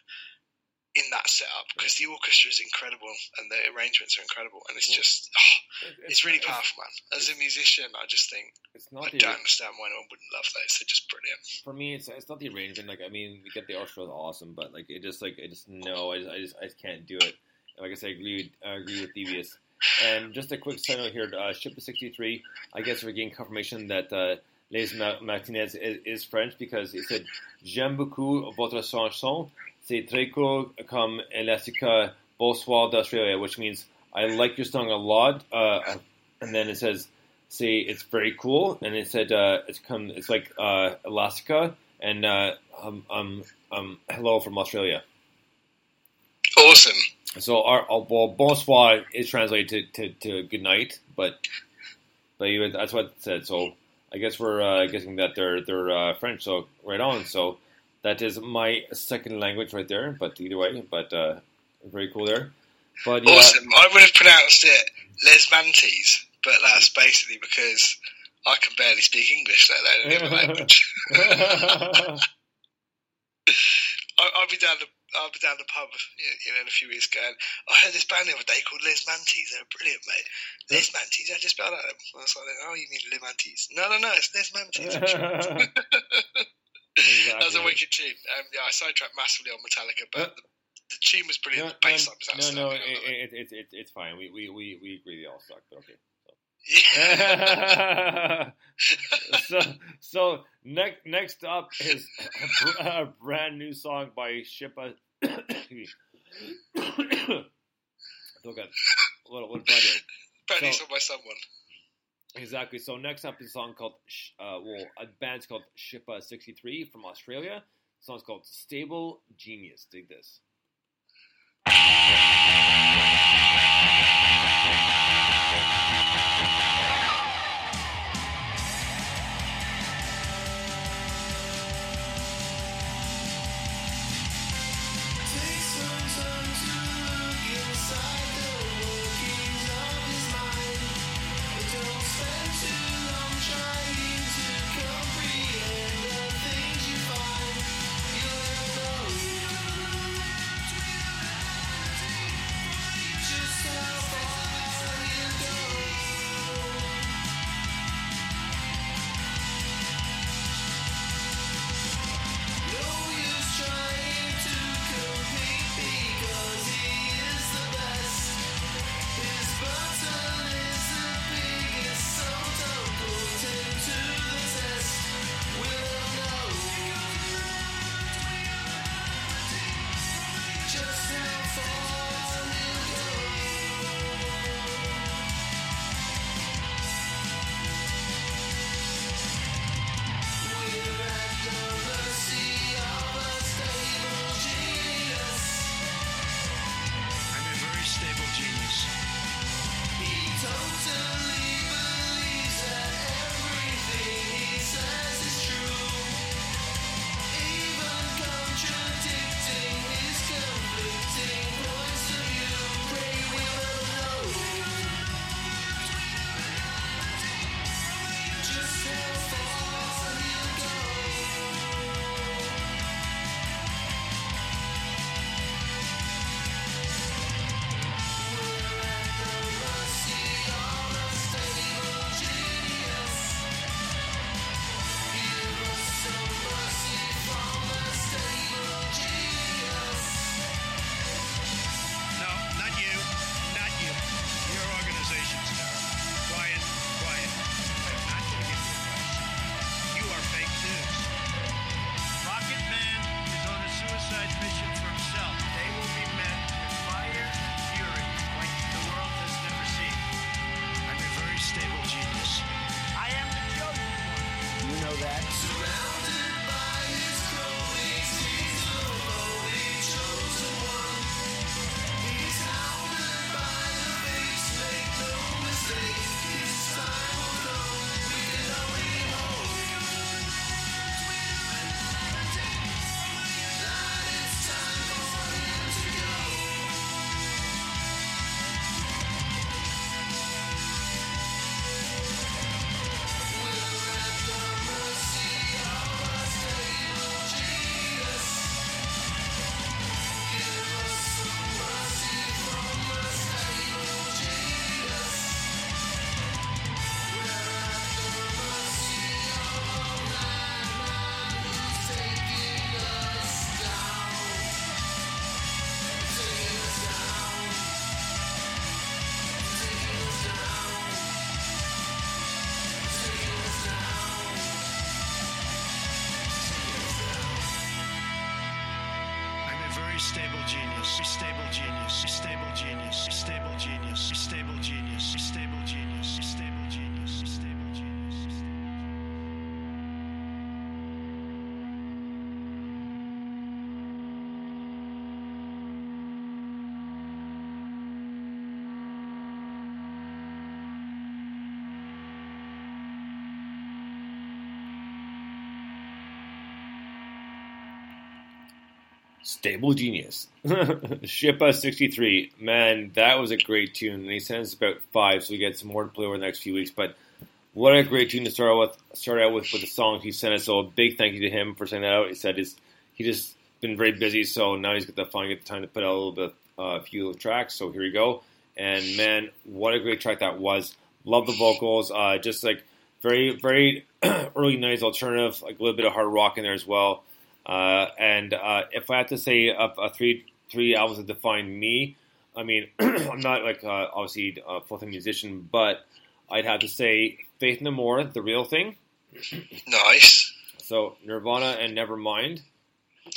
in that setup because the orchestra is incredible and the arrangements are incredible and it's just oh, it's really powerful man as a musician i just think It's not i don't understand why no one wouldn't love those they're just brilliant for me, it's it's not the arrangement. Like I mean, we get the orchestra is awesome, but like it just like I just no, I just I just, I just can't do it. And like I said, I agree with, I agree with Devious. And just a quick side note here: uh, Shippa sixty three. I guess we're getting confirmation that uh, Les Martinez is, is French because he said "J'aime beaucoup votre chanson. Très cool comme Elastica Bonsoir d'Australia," which means I like your song a lot. Uh, and then it says say it's very cool, and it said uh, it's come it's like uh, Elastica and uh, um, um, um, hello from Australia. awesome So our, our well, bonsoir is translated to, to, to good night, but but you, that's what it said. So I guess we're uh, guessing that they're they're uh, French. So right on. So that is my second language right there. But either way, but uh, very cool there. But yeah, Awesome. I would have pronounced it Les Mantes, but that's basically because I can barely speak English, let alone any other language. [LAUGHS] I'll be down the I'll be down the pub, you know, in a few weeks going. I heard this band the other day called Les Mantes. They're brilliant, mate. Les Mantes. I just spelled out them. I was like, oh, you mean Les Mantes? No, no, no, it's Les Mantes. [LAUGHS] [LAUGHS] I'm. That was a wicked tune. Um, yeah, I sidetracked massively on Metallica, but the, the tune was brilliant. the bass line was no, no, it, it, it, it, it's fine. We, we, we, we agree they all suck, but okay. [LAUGHS] so, so next next up is a, br- a brand new song by Shippa. [COUGHS] Excuse me. [COUGHS] Still got a little, little here. Apparently So- by someone. Exactly. So next up is a song called, uh, well, a band's called Shippa 63 from Australia. The song's called Stable Genius. Dig this. Stable Genius. [LAUGHS] Shippa 63. Man, that was a great tune. And he sent us about five, so we get some more to play over the next few weeks. But what a great tune to start out with, start out with, with the song he sent us. So a big thank you to him for sending that out. He said his, he just been very busy, so now he's got the finally get the time to put out a little bit, uh, a few tracks. So here we go. And man, what a great track that was. Love the vocals. Uh, just like very, very [CLEARS THROAT] early '90s alternative, like a little bit of hard rock in there as well. Uh, and uh, if I had to say a, a three three albums that define me, I mean, [CLEARS THROAT] I'm not like uh, obviously a full time musician, but I'd have to say Faith No More, the real thing. Nice. So Nirvana and Nevermind,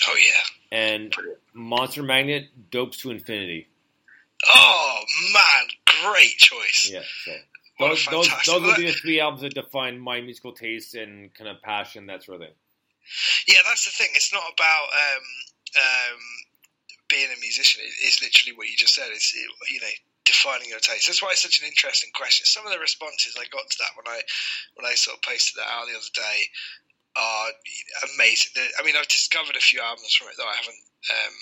Oh yeah. and Monster Magnet, Dopes to Infinity. Oh man, great choice. Yeah. So those those, those would be the three albums that define my musical taste and kind of passion, that sort of thing. Yeah, that's the thing. It's not about um, um, being a musician. It's literally what you just said. It's you know defining your taste. That's why it's such an interesting question. Some of the responses I got to that when I when I sort of posted that out the other day are amazing. I mean, I've discovered a few albums from it that I haven't um,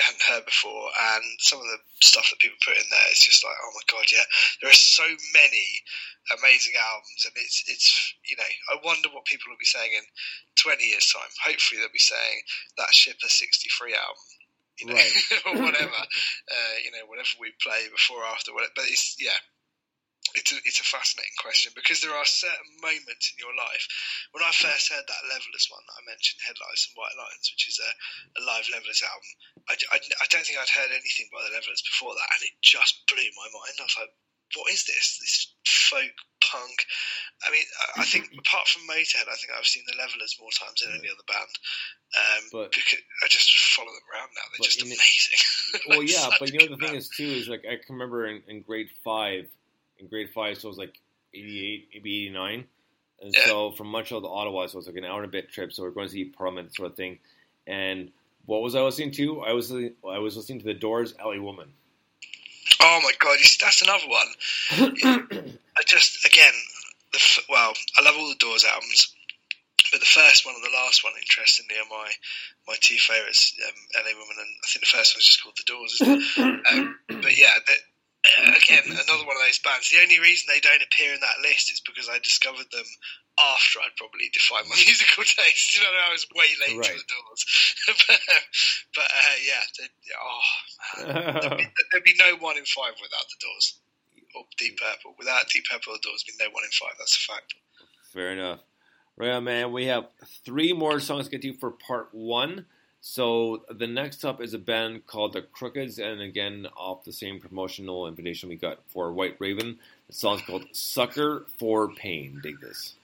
hadn't heard before, and some of the stuff that people put in there is just like, oh my god, yeah. There are so many amazing albums, and it's it's you know, I wonder what people will be saying in twenty years' time. Hopefully, they'll be saying that Shippa sixty three album. You know, Right. [LAUGHS] or whatever, uh, you know, whatever we play before or after, whatever. but it's yeah, it's a, it's a fascinating question because there are certain moments in your life. When I first heard that Levellers one that I mentioned, Headlights and White Lines, which is a, a live Levellers album, I, I, I don't think I'd heard anything by the Levellers before that, and it just blew my mind. I was like, what is this? This folk punk. I mean, I, I think [LAUGHS] apart from Motorhead, I think I've seen the Levellers more times than any other band. Um, But- because I just follow them around now. They're just in it- amazing. [LAUGHS] Well, yeah, but you know the thing is too is like I can remember in, in grade five, in grade five, so it was like eighty eight, maybe eighty nine, and so from Montreal to Ottawa, so it was like an hour and a bit trip. So we're going to see Parliament sort of thing, and what was I listening to? I was listening, I was listening to the Doors, "LA Woman." Oh my god, that's another one. [COUGHS] I just again, the f- well, I love all the Doors albums, but the first one and the last one, interestingly, are my my two favourites. Um, LA Woman and I think the first one's just called The Doors. Isn't it? [COUGHS] um, but yeah, again, another one of those bands. The only reason they don't appear in that list is because I discovered them after I'd probably defined my [LAUGHS] musical taste. You know, I was way late to the Doors. [LAUGHS] but but uh, yeah, oh man, there'd, be, there'd be no one in five without the Doors or Deep Purple. Without Deep Purple or Doors, there'd be no one in five. That's a fact. Fair enough. Right on, man. We have three more songs to get to for part one. So the next up is a band called the Crookeds, and again, off the same promotional invitation we got for White Raven. The song's called "Sucker for Pain." Dig this.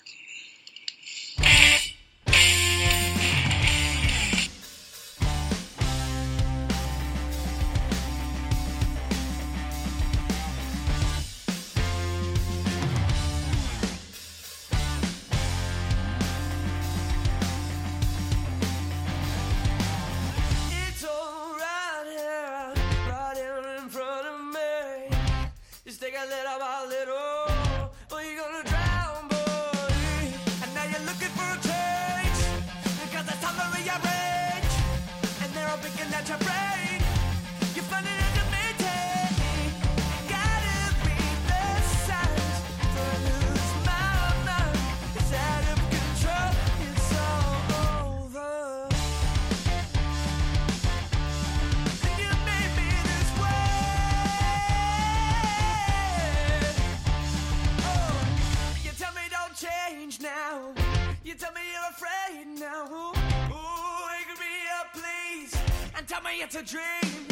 Tell me it's a dream.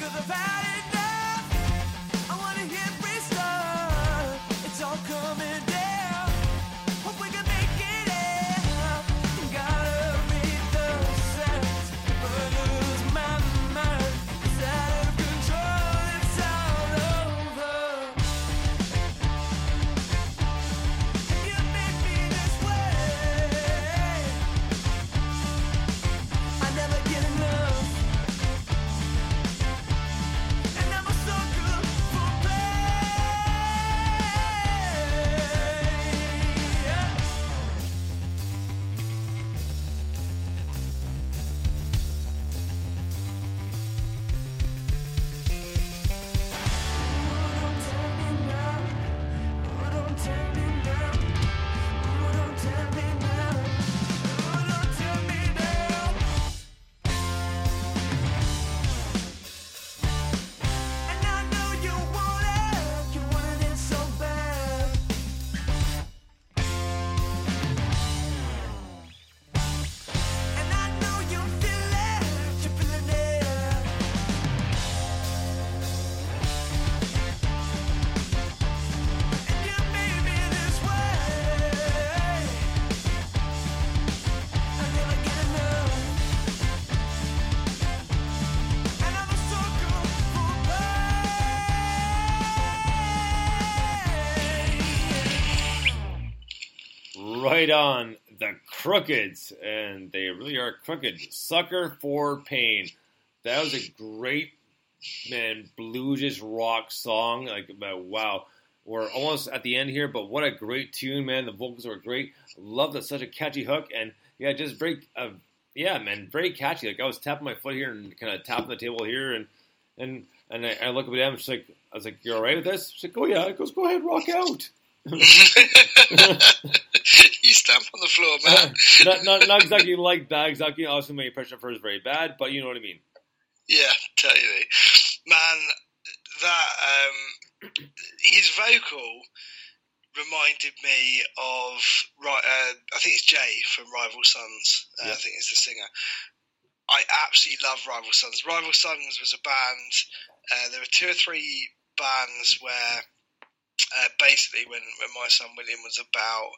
I've had the Crookeds, and they really are crooked. Sucker for Pain. That was a great, man, blues just rock song. Like, wow. We're almost at the end here, but what a great tune, man. The vocals were great. Love that such a catchy hook, and yeah, just very, uh, yeah, man, very catchy. Like I was tapping my foot here and kind of tapping the table here, and and and I, I look at them. She's like, I was like, "You're all right with this?" She's like, "Oh yeah." It goes, "Go ahead, rock out." [LAUGHS] you stamp on the floor, man. [LAUGHS] not, not, not exactly like that. Exactly. Obviously, my impression of her is very bad, but you know what I mean. Yeah, totally. Man, that um, his vocal reminded me of right. Uh, I think it's Jay from Rival Sons. Uh, I think it's the singer. I absolutely love Rival Sons. Rival Sons was a band. Uh, there were two or three bands where uh, basically when, when my son William was about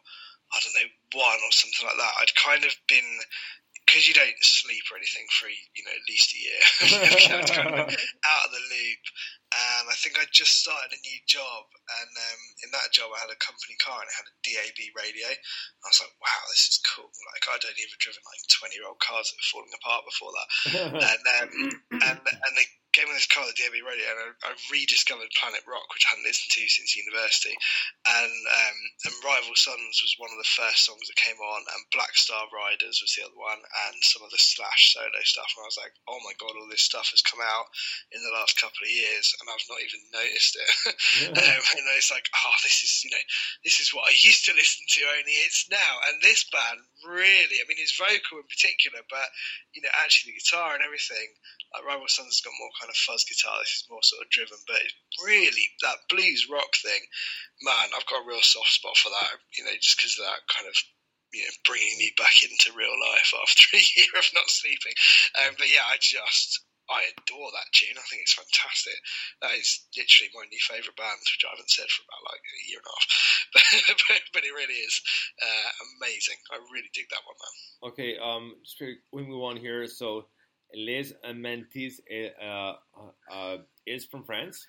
I don't know one or something like that, I'd kind of been because you don't sleep or anything for you know at least a year. [LAUGHS] Kind of [LAUGHS] out of the loop, and I think I just started a new job, and um, in that job I had a company car and it had a DAB radio. I was like, wow, this is cool. Like I'd only ever driven like twenty year old cars that were falling apart before that, [LAUGHS] and um, and and they gave me this car, the DAB radio, and I, I rediscovered Planet Rock, which I hadn't listened to since university. And um, and Rival Sons was one of the first songs that came on, and Black Star Riders was the other one, and some of the Slash solo stuff. And I was like, oh my god, all this stuff has come out in the last couple of years, and I've not even noticed it. [LAUGHS] um, and it's like, oh, this is you know, this is what I used to listen to, only it's now. And this band really, I mean, his vocal in particular, but you know, actually the guitar and everything. Like Rival Sons has got more kind of fuzz guitar. This is more sort of driven, but it's really that blues rock thing. Man, I've got a real soft spot for that. You know, just because of that kind of you know bringing me back into real life after a [LAUGHS] year of not sleeping. Um, but yeah, I just I adore that tune. I think it's fantastic. That is literally my new favourite band, which I haven't said for about like a year and a half. But, [LAUGHS] but, but it really is uh, amazing. I really dig that one, man. Okay, um, we move on here. So, Les Amantis uh, uh, is from France.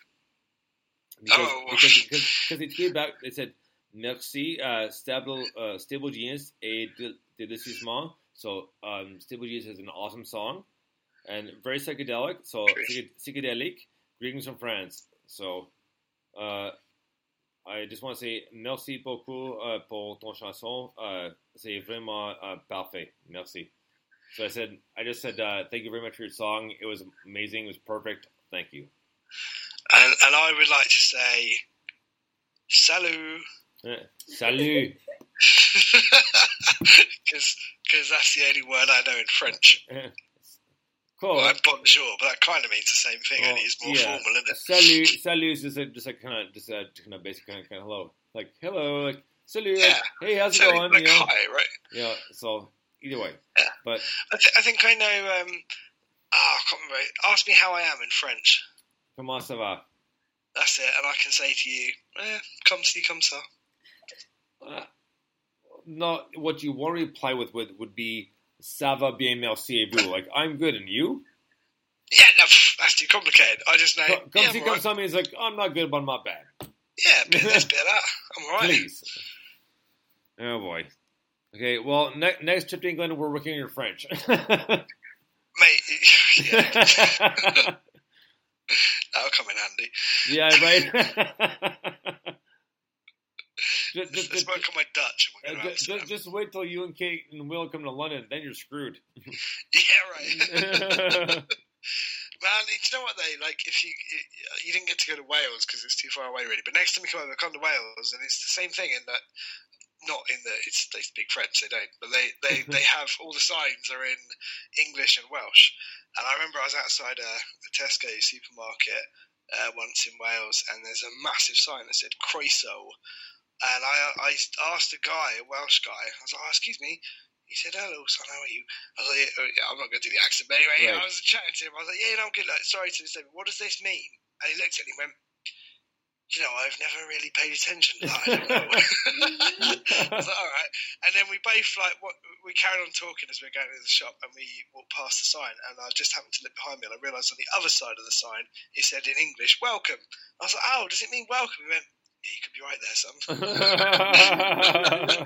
Because, Oh. because, because, because it came back, they said, Merci, uh, stable, uh, stable Genius et Décissement. So, um, Stable Genius is an awesome song and very psychedelic. So, psych- psychedelic. Greetings from France. So, uh, I just want to say merci beaucoup uh, pour ton chanson. Uh, c'est vraiment uh, parfait. Merci. So I said, I just said, uh, thank you very much for your song. It was amazing. It was perfect. Thank you. And, and I would like to say, salut. Uh, Salut. [LAUGHS] Because that's the only word I know in French. Cool. Well, bonjour, but that kind of means the same thing, Well, only it's more yeah. formal, isn't it? Salut. Salut is just a, just like kind of just a kind of basic kind of, kind of hello, like hello, like salut. like, hey, how's it going? like you know? hi, right? Yeah. So either way, yeah. but I, th- I think I know. Um, ah, I can't remember. Ask me how I am in French. comment ça va? That's it, and I can say to you, eh, "Come see, come ça." Uh, no, what you want to reply with would would be ça va bien merci et vous. Like I'm good and you. Yeah, no, that's too complicated. I just know. Come yeah, see, come alright. some means like I'm not good, but I'm not bad. Yeah, bit of this, bit of that. I'm alright. Please. Oh boy. Okay. Well, ne- next trip to England, we're working on your French. [LAUGHS] Mate, [LAUGHS] [LAUGHS] that'll come in handy. yeah. Right. Just, just, my Dutch. and uh, we'll go to just, just wait till you and Kate and Will come to London, then you're screwed. [LAUGHS] Yeah, right. [LAUGHS] [LAUGHS] Man, do you know what they like? If you you didn't get to go to Wales because it's too far away, really. But next time you come over, come to Wales, and it's the same thing in that. Not in that it's they speak French, they don't, but they, they, they have all the signs are in English and Welsh. And I remember I was outside a, a Tesco supermarket uh, once in Wales, and there's a massive sign that said Croeso. And I, I asked a guy, a Welsh guy, I was like, oh, excuse me. He said, hello, son, how are you? I was like, "Yeah, oh, yeah, I'm not going to do the accent, but anyway, Right. I was chatting to him. I was like, yeah, no, I'm good. Like, sorry to disturb you. What does this mean? And he looked at me and went, you know, I've never really paid attention to that. I don't know. [LAUGHS] I was like, all right. And then we both, like, what, we carried on talking as we were going to the shop and we walked past the sign. And I just happened to look behind me and I realised on the other side of the sign, it said in English, welcome. I was like, oh, does it mean welcome? He went, yeah, you could be right there, son. [LAUGHS]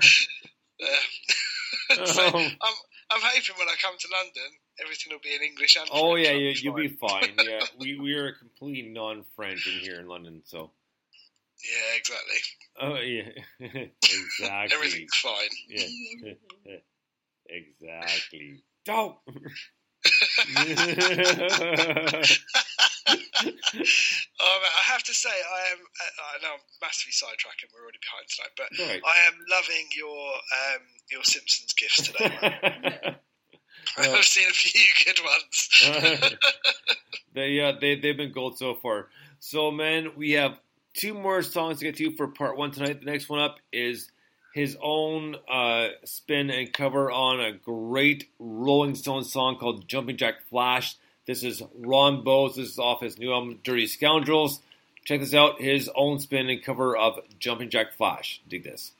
So [LAUGHS] Oh. I'm, I'm hoping when I come to London, everything will be in English and Oh French. yeah, be you'll be fine. Yeah, [LAUGHS] we we are completely non-French in here in London, so Yeah, exactly. oh yeah, exactly. Everything's fine. Yeah, exactly. Don't. [LAUGHS] Oh, I have to say, I am. I know I'm massively sidetracking. We're already behind tonight, but Right. I am loving your um, your Simpsons gifts today. [LAUGHS] I've [LAUGHS] seen a few good ones. they uh, they they've been gold so far. So man, we have two more songs to get to for part one tonight. The next one up is his own uh, spin and cover on a great Rolling Stones song called "Jumping Jack Flash." This is Ron Bowes. This is off his new album "Dirty Scoundrels." Check this out. His own spin and cover of "Jumping Jack Flash." Dig this.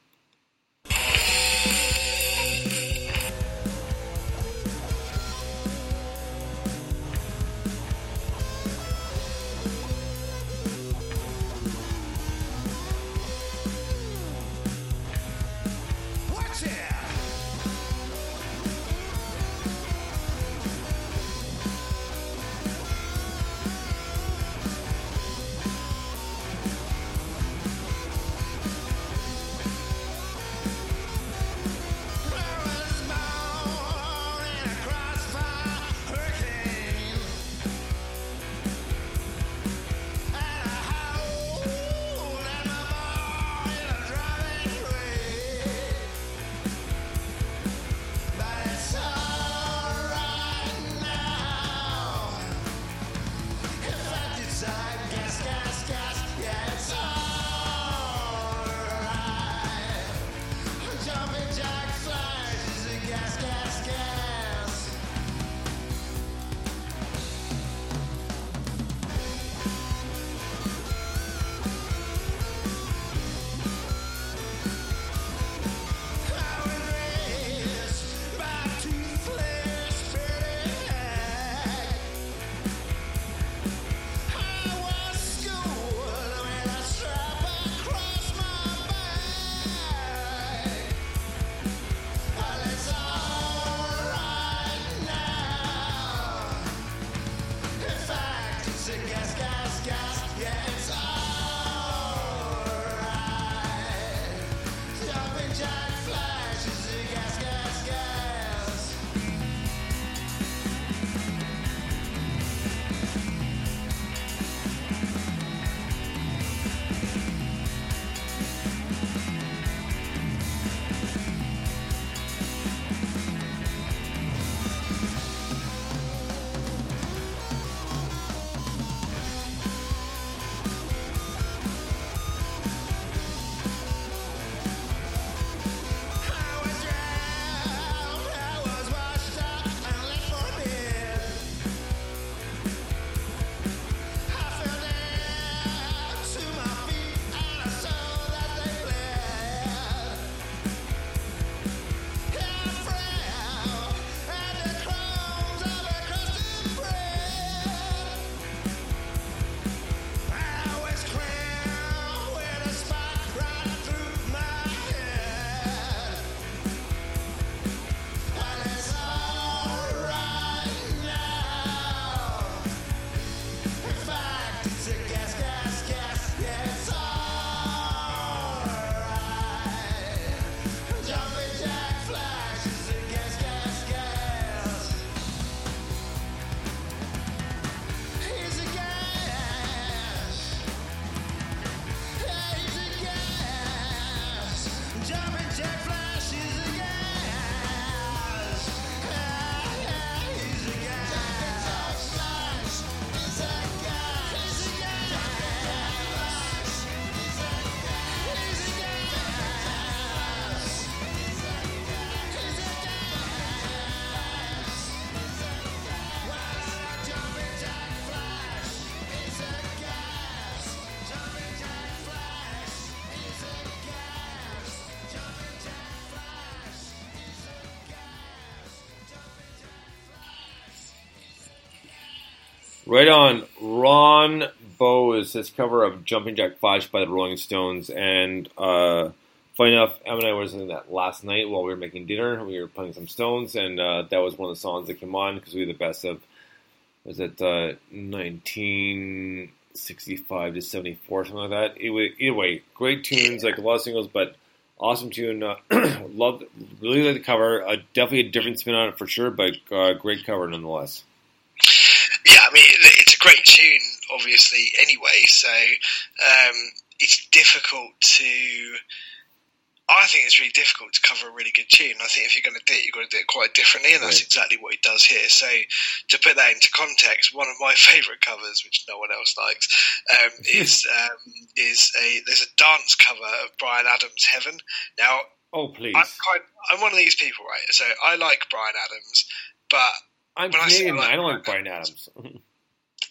Right on. Ron Bowes, his cover of Jumping Jack Flash by the Rolling Stones. And uh, funny enough, Em and I were listening to that last night while we were making dinner. We were playing some Stones, and uh, that was one of the songs that came on because we were the best of was it uh, 1965 to 74, something like that. It was, either way, great tunes, like a lot of singles, but awesome tune. Uh, [CLEARS THROAT] love, really like the cover. Uh, definitely a different spin on it for sure, but uh, great cover nonetheless. Yeah, I mean, it- it's a great tune, obviously, anyway, so um, it's difficult to. I think it's really difficult to cover a really good tune. I think if you're going to do it, you've got to do it quite differently, and that's Right. exactly what he does here. So, to put that into context, one of my [LAUGHS] favourite covers, which no one else likes, um, [LAUGHS] is um, is a there's a dance cover of Bryan Adams' "Heaven." Now, Oh, please. I'm quite, I'm one of these people, right? So I like Bryan Adams, but I'm when Canadian. I like I don't like Bryan Adams. [LAUGHS]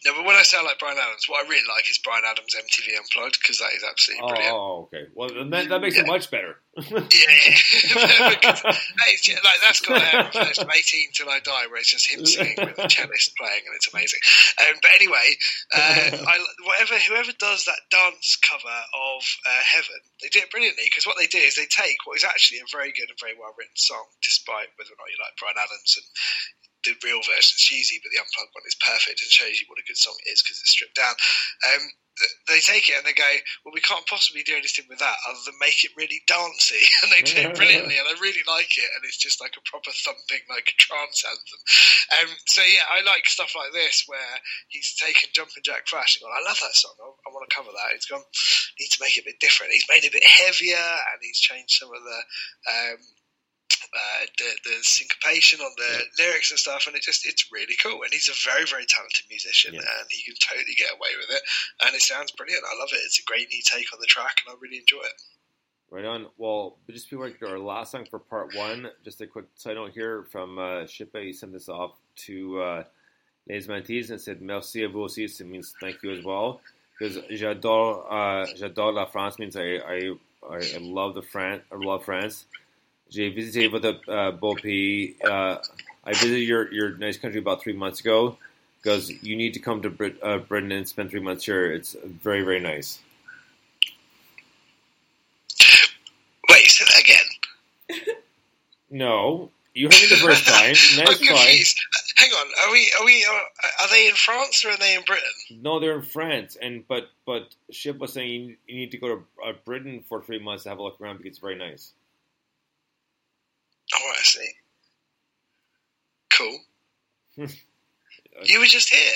no, but when I say I like Bryan Adams, what I really like is Bryan Adams MTV Unplugged because that is absolutely oh, brilliant. oh, okay. Well, then that, that makes it much better. [LAUGHS] Yeah, [LAUGHS] Because, hey, like that's got um, from 18 till I die, where it's just him singing with the cellist playing, and it's amazing. Um, but anyway, uh, I, whatever whoever does that dance cover of uh, Heaven, they do it brilliantly because what they do is they take what is actually a very good and very well written song, despite whether or not you like Bryan Adams and the real version is cheesy, but the unplugged one is perfect and shows you what a good song is because it's stripped down. Um, they take it and they go, well, we can't possibly do anything with that other than make it really dancey, [LAUGHS] and they do it brilliantly, and I really like it, and it's just like a proper thumping, like a trance anthem. Um, so yeah, I like stuff like this where he's taken Jumping Jack Flash and gone, I love that song, I, I want to cover that. He's gone, need to make it a bit different. He's made it a bit heavier, and he's changed some of the. Um, uh, the, the syncopation on the lyrics and stuff, and it just it's really cool. And he's a very very talented musician, and he can totally get away with it. And it sounds brilliant. I love it. It's a great new take on the track, and I really enjoy it. Right on. Well, but just before we our last song for part one, just a quick side note here from uh, Shippe. He sent this off to uh, Les Mantis and said merci à vous aussi. It means thank you as well. Because j'adore, uh, j'adore la France means I, I, I I love the France. I love France. J'ai visité votre uh, beau pays. Uh, I visited your, your nice country about three months ago because you need to come to Brit- uh, Britain and spend three months here. It's very, very nice. Wait, say that again. No, you heard me the first time. I'm [LAUGHS] Nice try. confused. Hang on, are we are we are, are they in France or are they in Britain? No, they're in France, and but but Ship was saying you, you need to go to uh, Britain for three months to have a look around because it's very nice. Oh, I see. Cool. [LAUGHS] you were just here.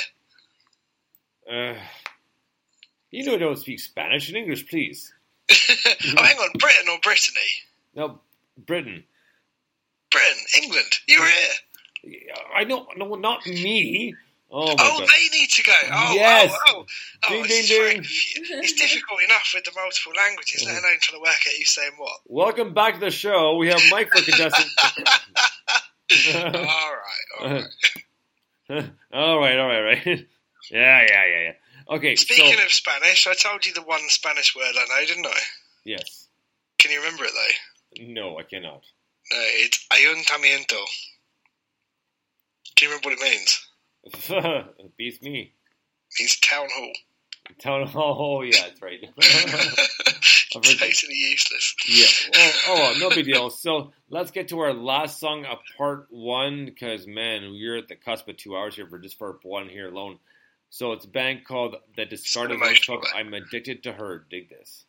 Uh, you know, I don't speak Spanish and English, please. [LAUGHS] oh, hang on, Britain or Brittany? No, Britain. Britain, England. You were here. I know, no, not me. Oh my Oh, they need to go. Oh, Yes. oh, oh. oh Ding, it's, ding, ding. it's difficult enough with the multiple languages, let alone trying to work out who's saying what. Welcome back to the show. We have Mike for contestant. [LAUGHS] all right, all right. [LAUGHS] all right, all right, right. [LAUGHS] yeah, yeah, yeah, yeah. Okay, Speaking so of Spanish, I told you the one Spanish word I know, didn't I? yes, Can you remember it though? no, I cannot. No, it's ayuntamiento. Do you remember what it means? Beats [LAUGHS] me. It means town hall. [LAUGHS] Town. Oh, yeah, that's right. [LAUGHS] [LAUGHS] totally useless. Yeah. Oh, oh, no big deal. So let's get to our last song of part one because man, we're at the cusp of two hours here for just part one here alone. So it's a band called The Discarded Voice Club. I'm addicted to her. Dig this.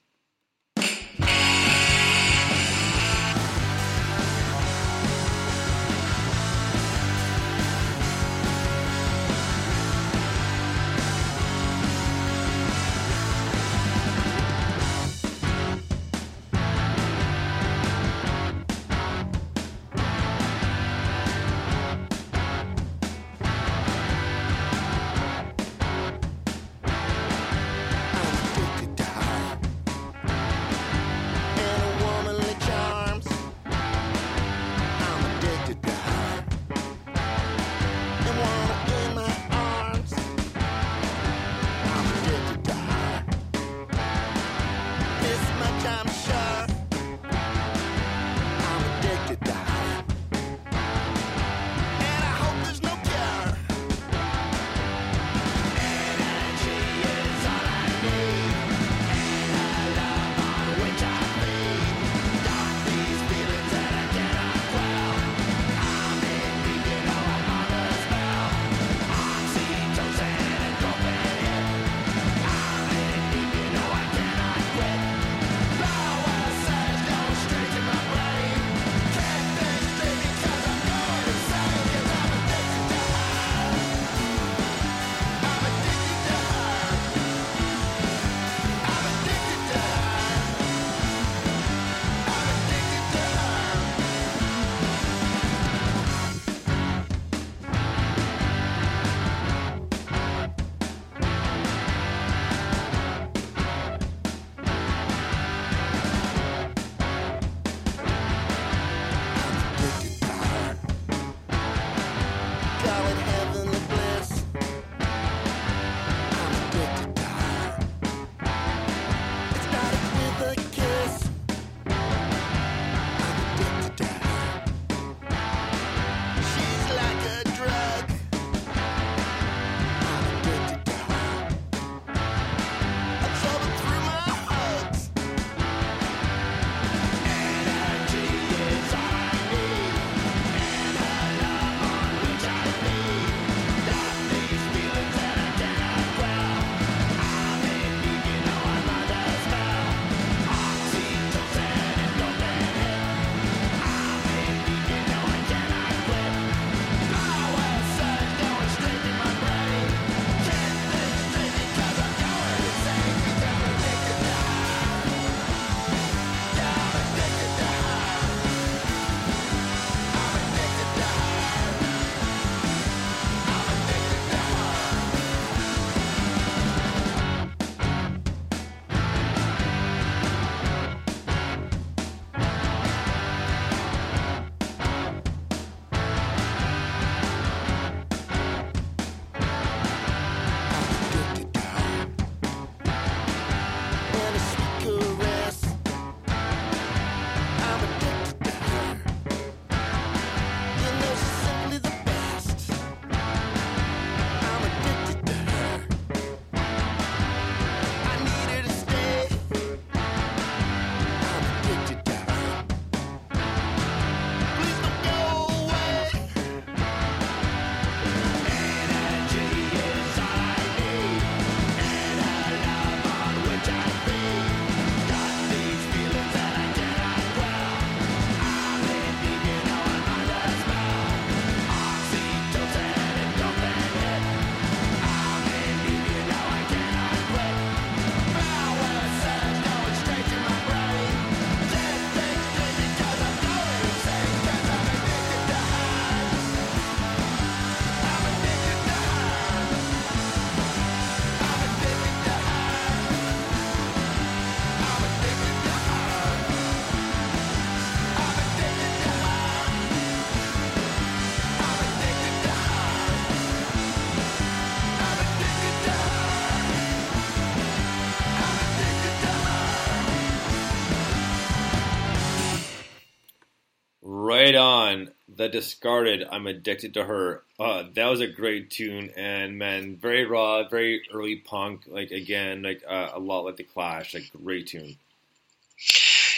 The Discarded. I'm addicted to her. Uh, that was a great tune, and man, very raw, very early punk. Like again, like uh, a lot like the Clash. Like great tune.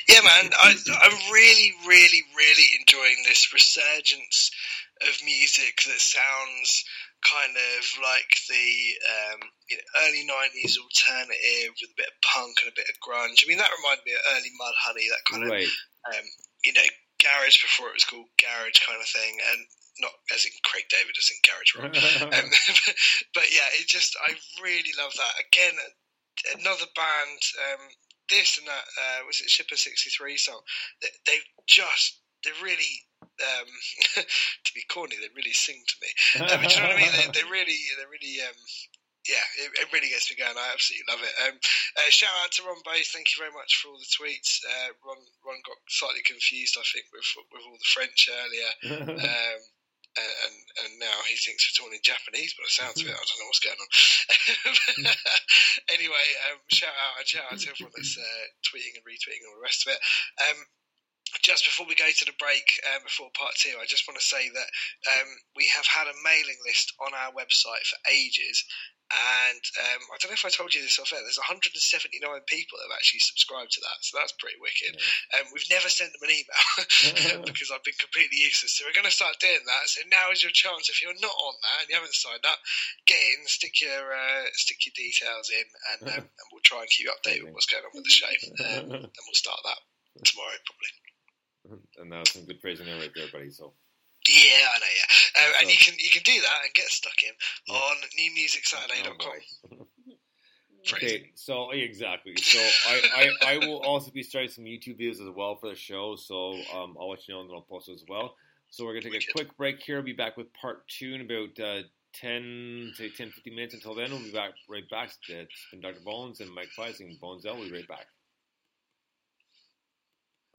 Yeah, man, I, I'm really, really, really enjoying this resurgence of music that sounds kind of like the um, you know, early '90s alternative with a bit of punk and a bit of grunge. I mean, that reminded me of early Mudhoney, that kind Right. of um, you know garage before it was called garage kind of thing, and not as in Craig David as in garage rock. [LAUGHS] um, [LAUGHS] but yeah, it just I really love that. Again, another band. Um, this and that uh, was it Shippa sixty three song. They, they just they really um, [LAUGHS] to be corny. They really sing to me. Um, do you know what I mean? They, they really they really um, yeah, it, it really gets me going. I absolutely love it. Um, uh, shout out to Ron Bass. Thank you very much for all the tweets. Uh, Ron Ron got slightly confused, I think, with with all the French earlier. [LAUGHS] Um, and and now he thinks we're talking in Japanese, but it sounds of it. I don't know what's going on. [LAUGHS] anyway, um, shout out and shout out to everyone that's uh, tweeting and retweeting and all the rest of it. Um, just before we go to the break, uh, before part two, I just want to say that um, we have had a mailing list on our website for ages. And um, I don't know if I told you this off air. There's 179 people that have actually subscribed to that, so that's pretty wicked. Um, we've never sent them an email [LAUGHS] [LAUGHS] because I've been completely useless. So we're going to start doing that. So now is your chance. If you're not on that and you haven't signed up, get in, stick your uh, stick your details in, and, um, [LAUGHS] and we'll try and keep you updated with what's going on with the show. Um, and we'll start that tomorrow probably. And that was some good phrasing there right there, buddy. So Yeah, I know. Yeah, uh, and you can you can do that and get stuck in on newmusicsaturday.com. [LAUGHS] Okay, so exactly. So I, I, I will also be starting some YouTube videos as well for the show. So um, I'll let you know and then I'll post as well. So we're gonna take a quick break here. We'll be back with part two in about uh, 10, say 10, 15 minutes. Until then, we'll be back right back. It's been Dr. Bones and Mike Pricing. Bones L. We'll be right back.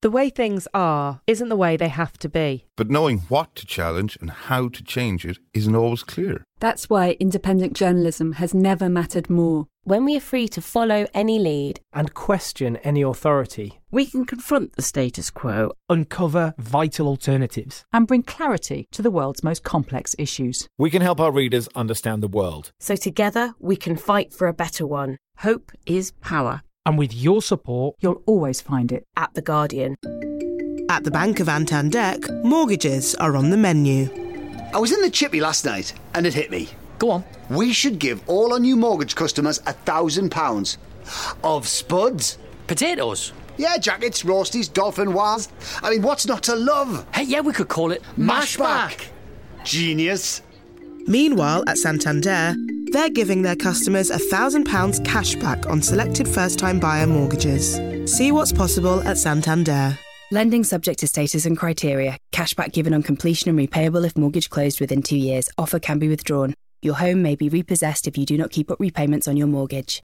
The way things are isn't the way they have to be. But knowing what to challenge and how to change it isn't always clear. That's why independent journalism has never mattered more. When we are free to follow any lead and question any authority, we can confront the status quo, uncover vital alternatives, and bring clarity to the world's most complex issues. We can help our readers understand the world. so together we can fight for a better one. Hope is power. And with your support, you'll always find it at The Guardian. At the Bank of Antandek, mortgages are on the menu. I was in the chippy last night and it hit me. Go on. We should give all our new mortgage customers a thousand pounds of spuds. Potatoes. Yeah, jackets, roasties, dauphinoise. I mean, what's not to love? Hey, yeah, we could call it Mashback. Genius. Meanwhile, at Santander, they're giving their customers a £1,000 cash back on selected first time buyer mortgages. See what's possible at Santander. Lending subject to status and criteria. Cashback given on completion and repayable if mortgage closed within two years. Offer can be withdrawn. Your home may be repossessed if you do not keep up repayments on your mortgage.